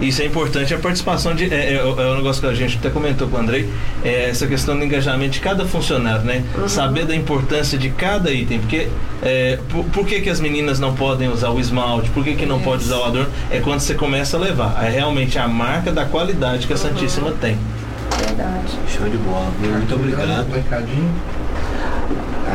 Isso é importante, a participação de. É, é, é um negócio que a gente até comentou com o Andrei, é essa questão do engajamento de cada funcionário, né? Saber da importância de cada item. Porque é, por, por que, que as meninas não podem usar o esmalte? Por que, que não pode usar o adorno? É quando você começa a levar. É realmente a marca da qualidade que a Santíssima tem. Verdade. Show de bola. Muito obrigado. Um recadinho.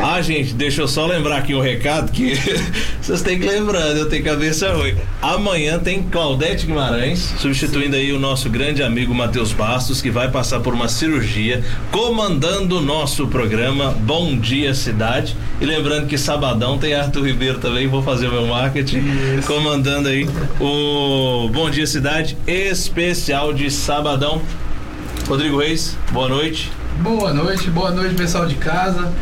Ah, gente, deixa eu só lembrar aqui um recado que vocês têm que lembrar, eu tenho cabeça ruim. Amanhã tem Claudete Guimarães, substituindo aí o nosso grande amigo Matheus Bastos, que vai passar por uma cirurgia, comandando o nosso programa Bom Dia Cidade. E lembrando que sabadão tem Arthur Ribeiro também, vou fazer o meu marketing, comandando aí o Bom Dia Cidade especial de sabadão. Rodrigo Reis, boa noite. Boa noite, boa noite, pessoal de casa.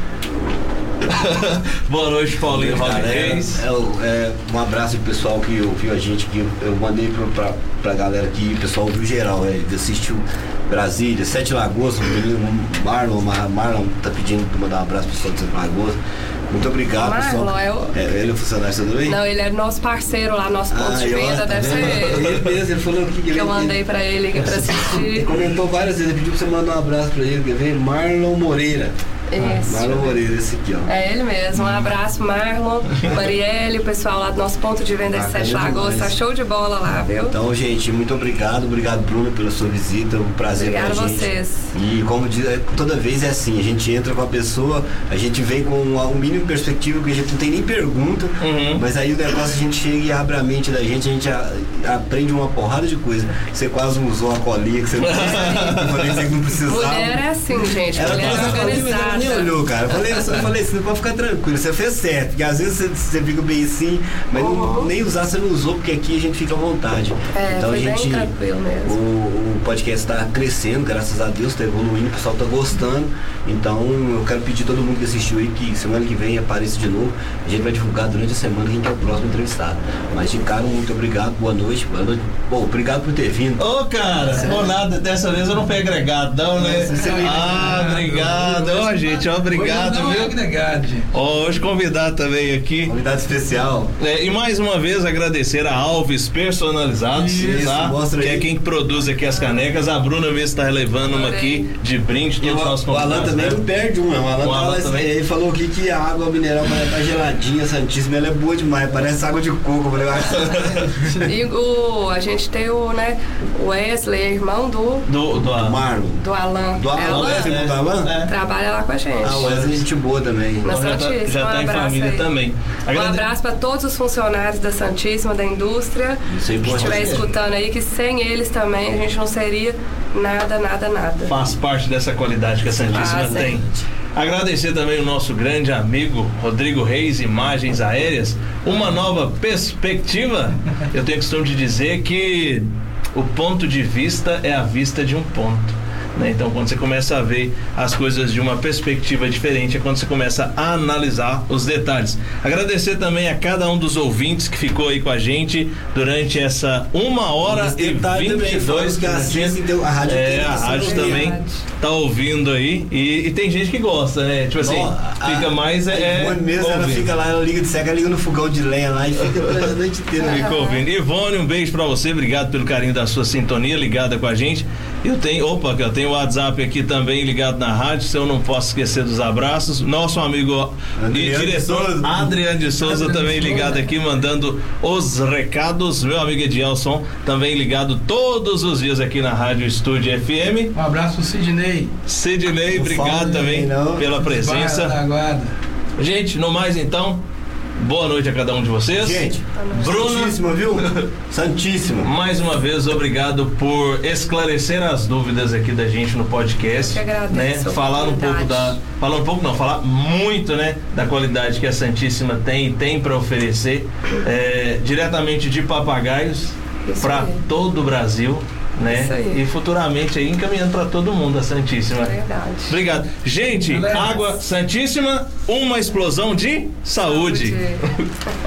boa noite, Paulinho Rodrigues. é, o- é, um abraço pro pessoal que ouviu a gente, que eu mandei pro, pra, pra galera aqui, o pessoal ouviu geral, é, assistiu Brasília, Sete Lagoas, o menino Marlon, Mar- Marlon tá pedindo pra mandar um abraço pro pessoal de Sete Lagoas. Muito obrigado, Marlon pessoal. o- É, ele é o funcionário também? Não, ele é nosso parceiro lá, nosso ponto de eu- venda, tá deve ser vendo? ele. Ele mesmo, ele falou que, Que eu mandei pra ele pra Ele assistir. comentou várias vezes, ele pediu pra você mandar um abraço pra ele, quer ver? Marlon Moreira. Isso. Marlon Moreira, esse aqui, ó. É ele mesmo. Um abraço, Marlon, Marielle, o pessoal lá do nosso ponto de venda de Sete Lagoas. Tá show de bola lá, viu? Então, gente, muito obrigado. Obrigado, Bruno, pela sua visita. Um prazer Obrigada pra a gente. vocês. E como diz, é, toda vez é assim, a gente entra com a pessoa, a gente vem com uma- um mínimo de perspectiva, porque a gente não tem nem pergunta, Uhum. mas aí o negócio a gente chega e abre a mente da gente, a gente a- aprende uma porrada de coisa. Você quase usou a colinha que você não, eu falei que você não precisava. Mulher é assim, gente. Ela Mulher é mas ela nem organizada. olhou, cara. Eu falei, eu só falei assim, pode ficar tranquilo, você fez certo, porque às vezes você, você fica bem assim, mas não- nem usar você não usou, porque aqui a gente fica à vontade. É, então foi a bem gente. tranquilo mesmo. O, o podcast está crescendo, graças a Deus, está evoluindo, o pessoal está gostando. Então eu quero pedir a todo mundo que assistiu aí que semana que vem apareça de novo. A gente vai divulgar durante a semana quem que é o próximo entrevistado. Mas de cara, muito obrigado, boa noite, boa noite. Bom, obrigado por ter vindo. Ô, cara, por nada, dessa vez eu não pego agregado, não, né? Nossa, é Ah, obrigado. Ó, gente, ó, obrigado, Hoje é viu? Ó, Hoje convidado também aqui. Convidado especial. É, e mais uma vez agradecer a Alves Personalizados, Isso, tá? mostra que aí. é quem produz aqui as canecas. A Bruna mesmo está relevando uma aqui de brinde, E todos o, os nossos o Alan também né? não perde uma. O Alan, O tá Alan lá, também. ele falou aqui que a água mineral vai estar geladinha, santíssima, ela é boa demais, parece água de coco. Eu falei, E o, a gente tem o, né, Wesley, irmão do, Do, do, a- Marlon. do Alan. Do Alan, É, Alan, é irmão do Alan? É. Trabalha lá com a gente. Ah, o Wesley é gente boa também. Na já tá, já um tá em abraço família aí. também. Um Agrade- abraço para todos os funcionários da Santíssima, da indústria, que estiver escutando aí, que sem eles também a gente não seria nada, nada, nada. faz parte dessa qualidade que a Santíssima Fazem. tem. Agradecer também o nosso grande amigo Rodrigo Reis, Imagens Aéreas. Uma nova perspectiva. Eu tenho a questão de dizer que o ponto de vista é a vista de um ponto. Né? Então, quando você começa a ver as coisas de uma perspectiva diferente, é quando você começa a analisar os detalhes. Agradecer também a cada um dos ouvintes que ficou aí com a gente durante essa uma hora e detalhe também, 22 falando que assistem, então, a rádio É, a essa rádio também. também tá ouvindo aí. E, e tem gente que gosta, né? Tipo assim, Não, a- fica mais a é. Ivone mesmo, ela ouvindo. fica lá, ela liga de seca, ela liga no fogão de lenha lá e fica a noite inteira. Fica ouvindo. Ivone, um beijo pra você. Obrigado pelo carinho da sua sintonia ligada com a gente. Eu tenho, opa, eu tenho o WhatsApp aqui também ligado na rádio, se eu não posso esquecer dos abraços. Nosso amigo e Adriano de diretor Souza. Adriano de Souza também ligado aqui, mandando os recados. Meu amigo Edielson também ligado todos os dias aqui na Rádio Estúdio FM. Um abraço pro Sidney. Sidney, obrigado também não. pela presença. Gente, no mais então, Boa noite a cada um de vocês. Gente, Bruna, Santíssima, viu? Santíssima. mais uma vez, obrigado por esclarecer as dúvidas aqui da gente no podcast. Eu que agradeço né? Falar um pouco da. Falar um pouco, não, falar muito, né? Da qualidade que a Santíssima tem e tem para oferecer. é, diretamente de papagaios para todo o Brasil. Né? Isso aí. E futuramente aí encaminhando para todo mundo a Santíssima. Verdade. Obrigado. Gente, água Santíssima, uma explosão de saúde. Saúde.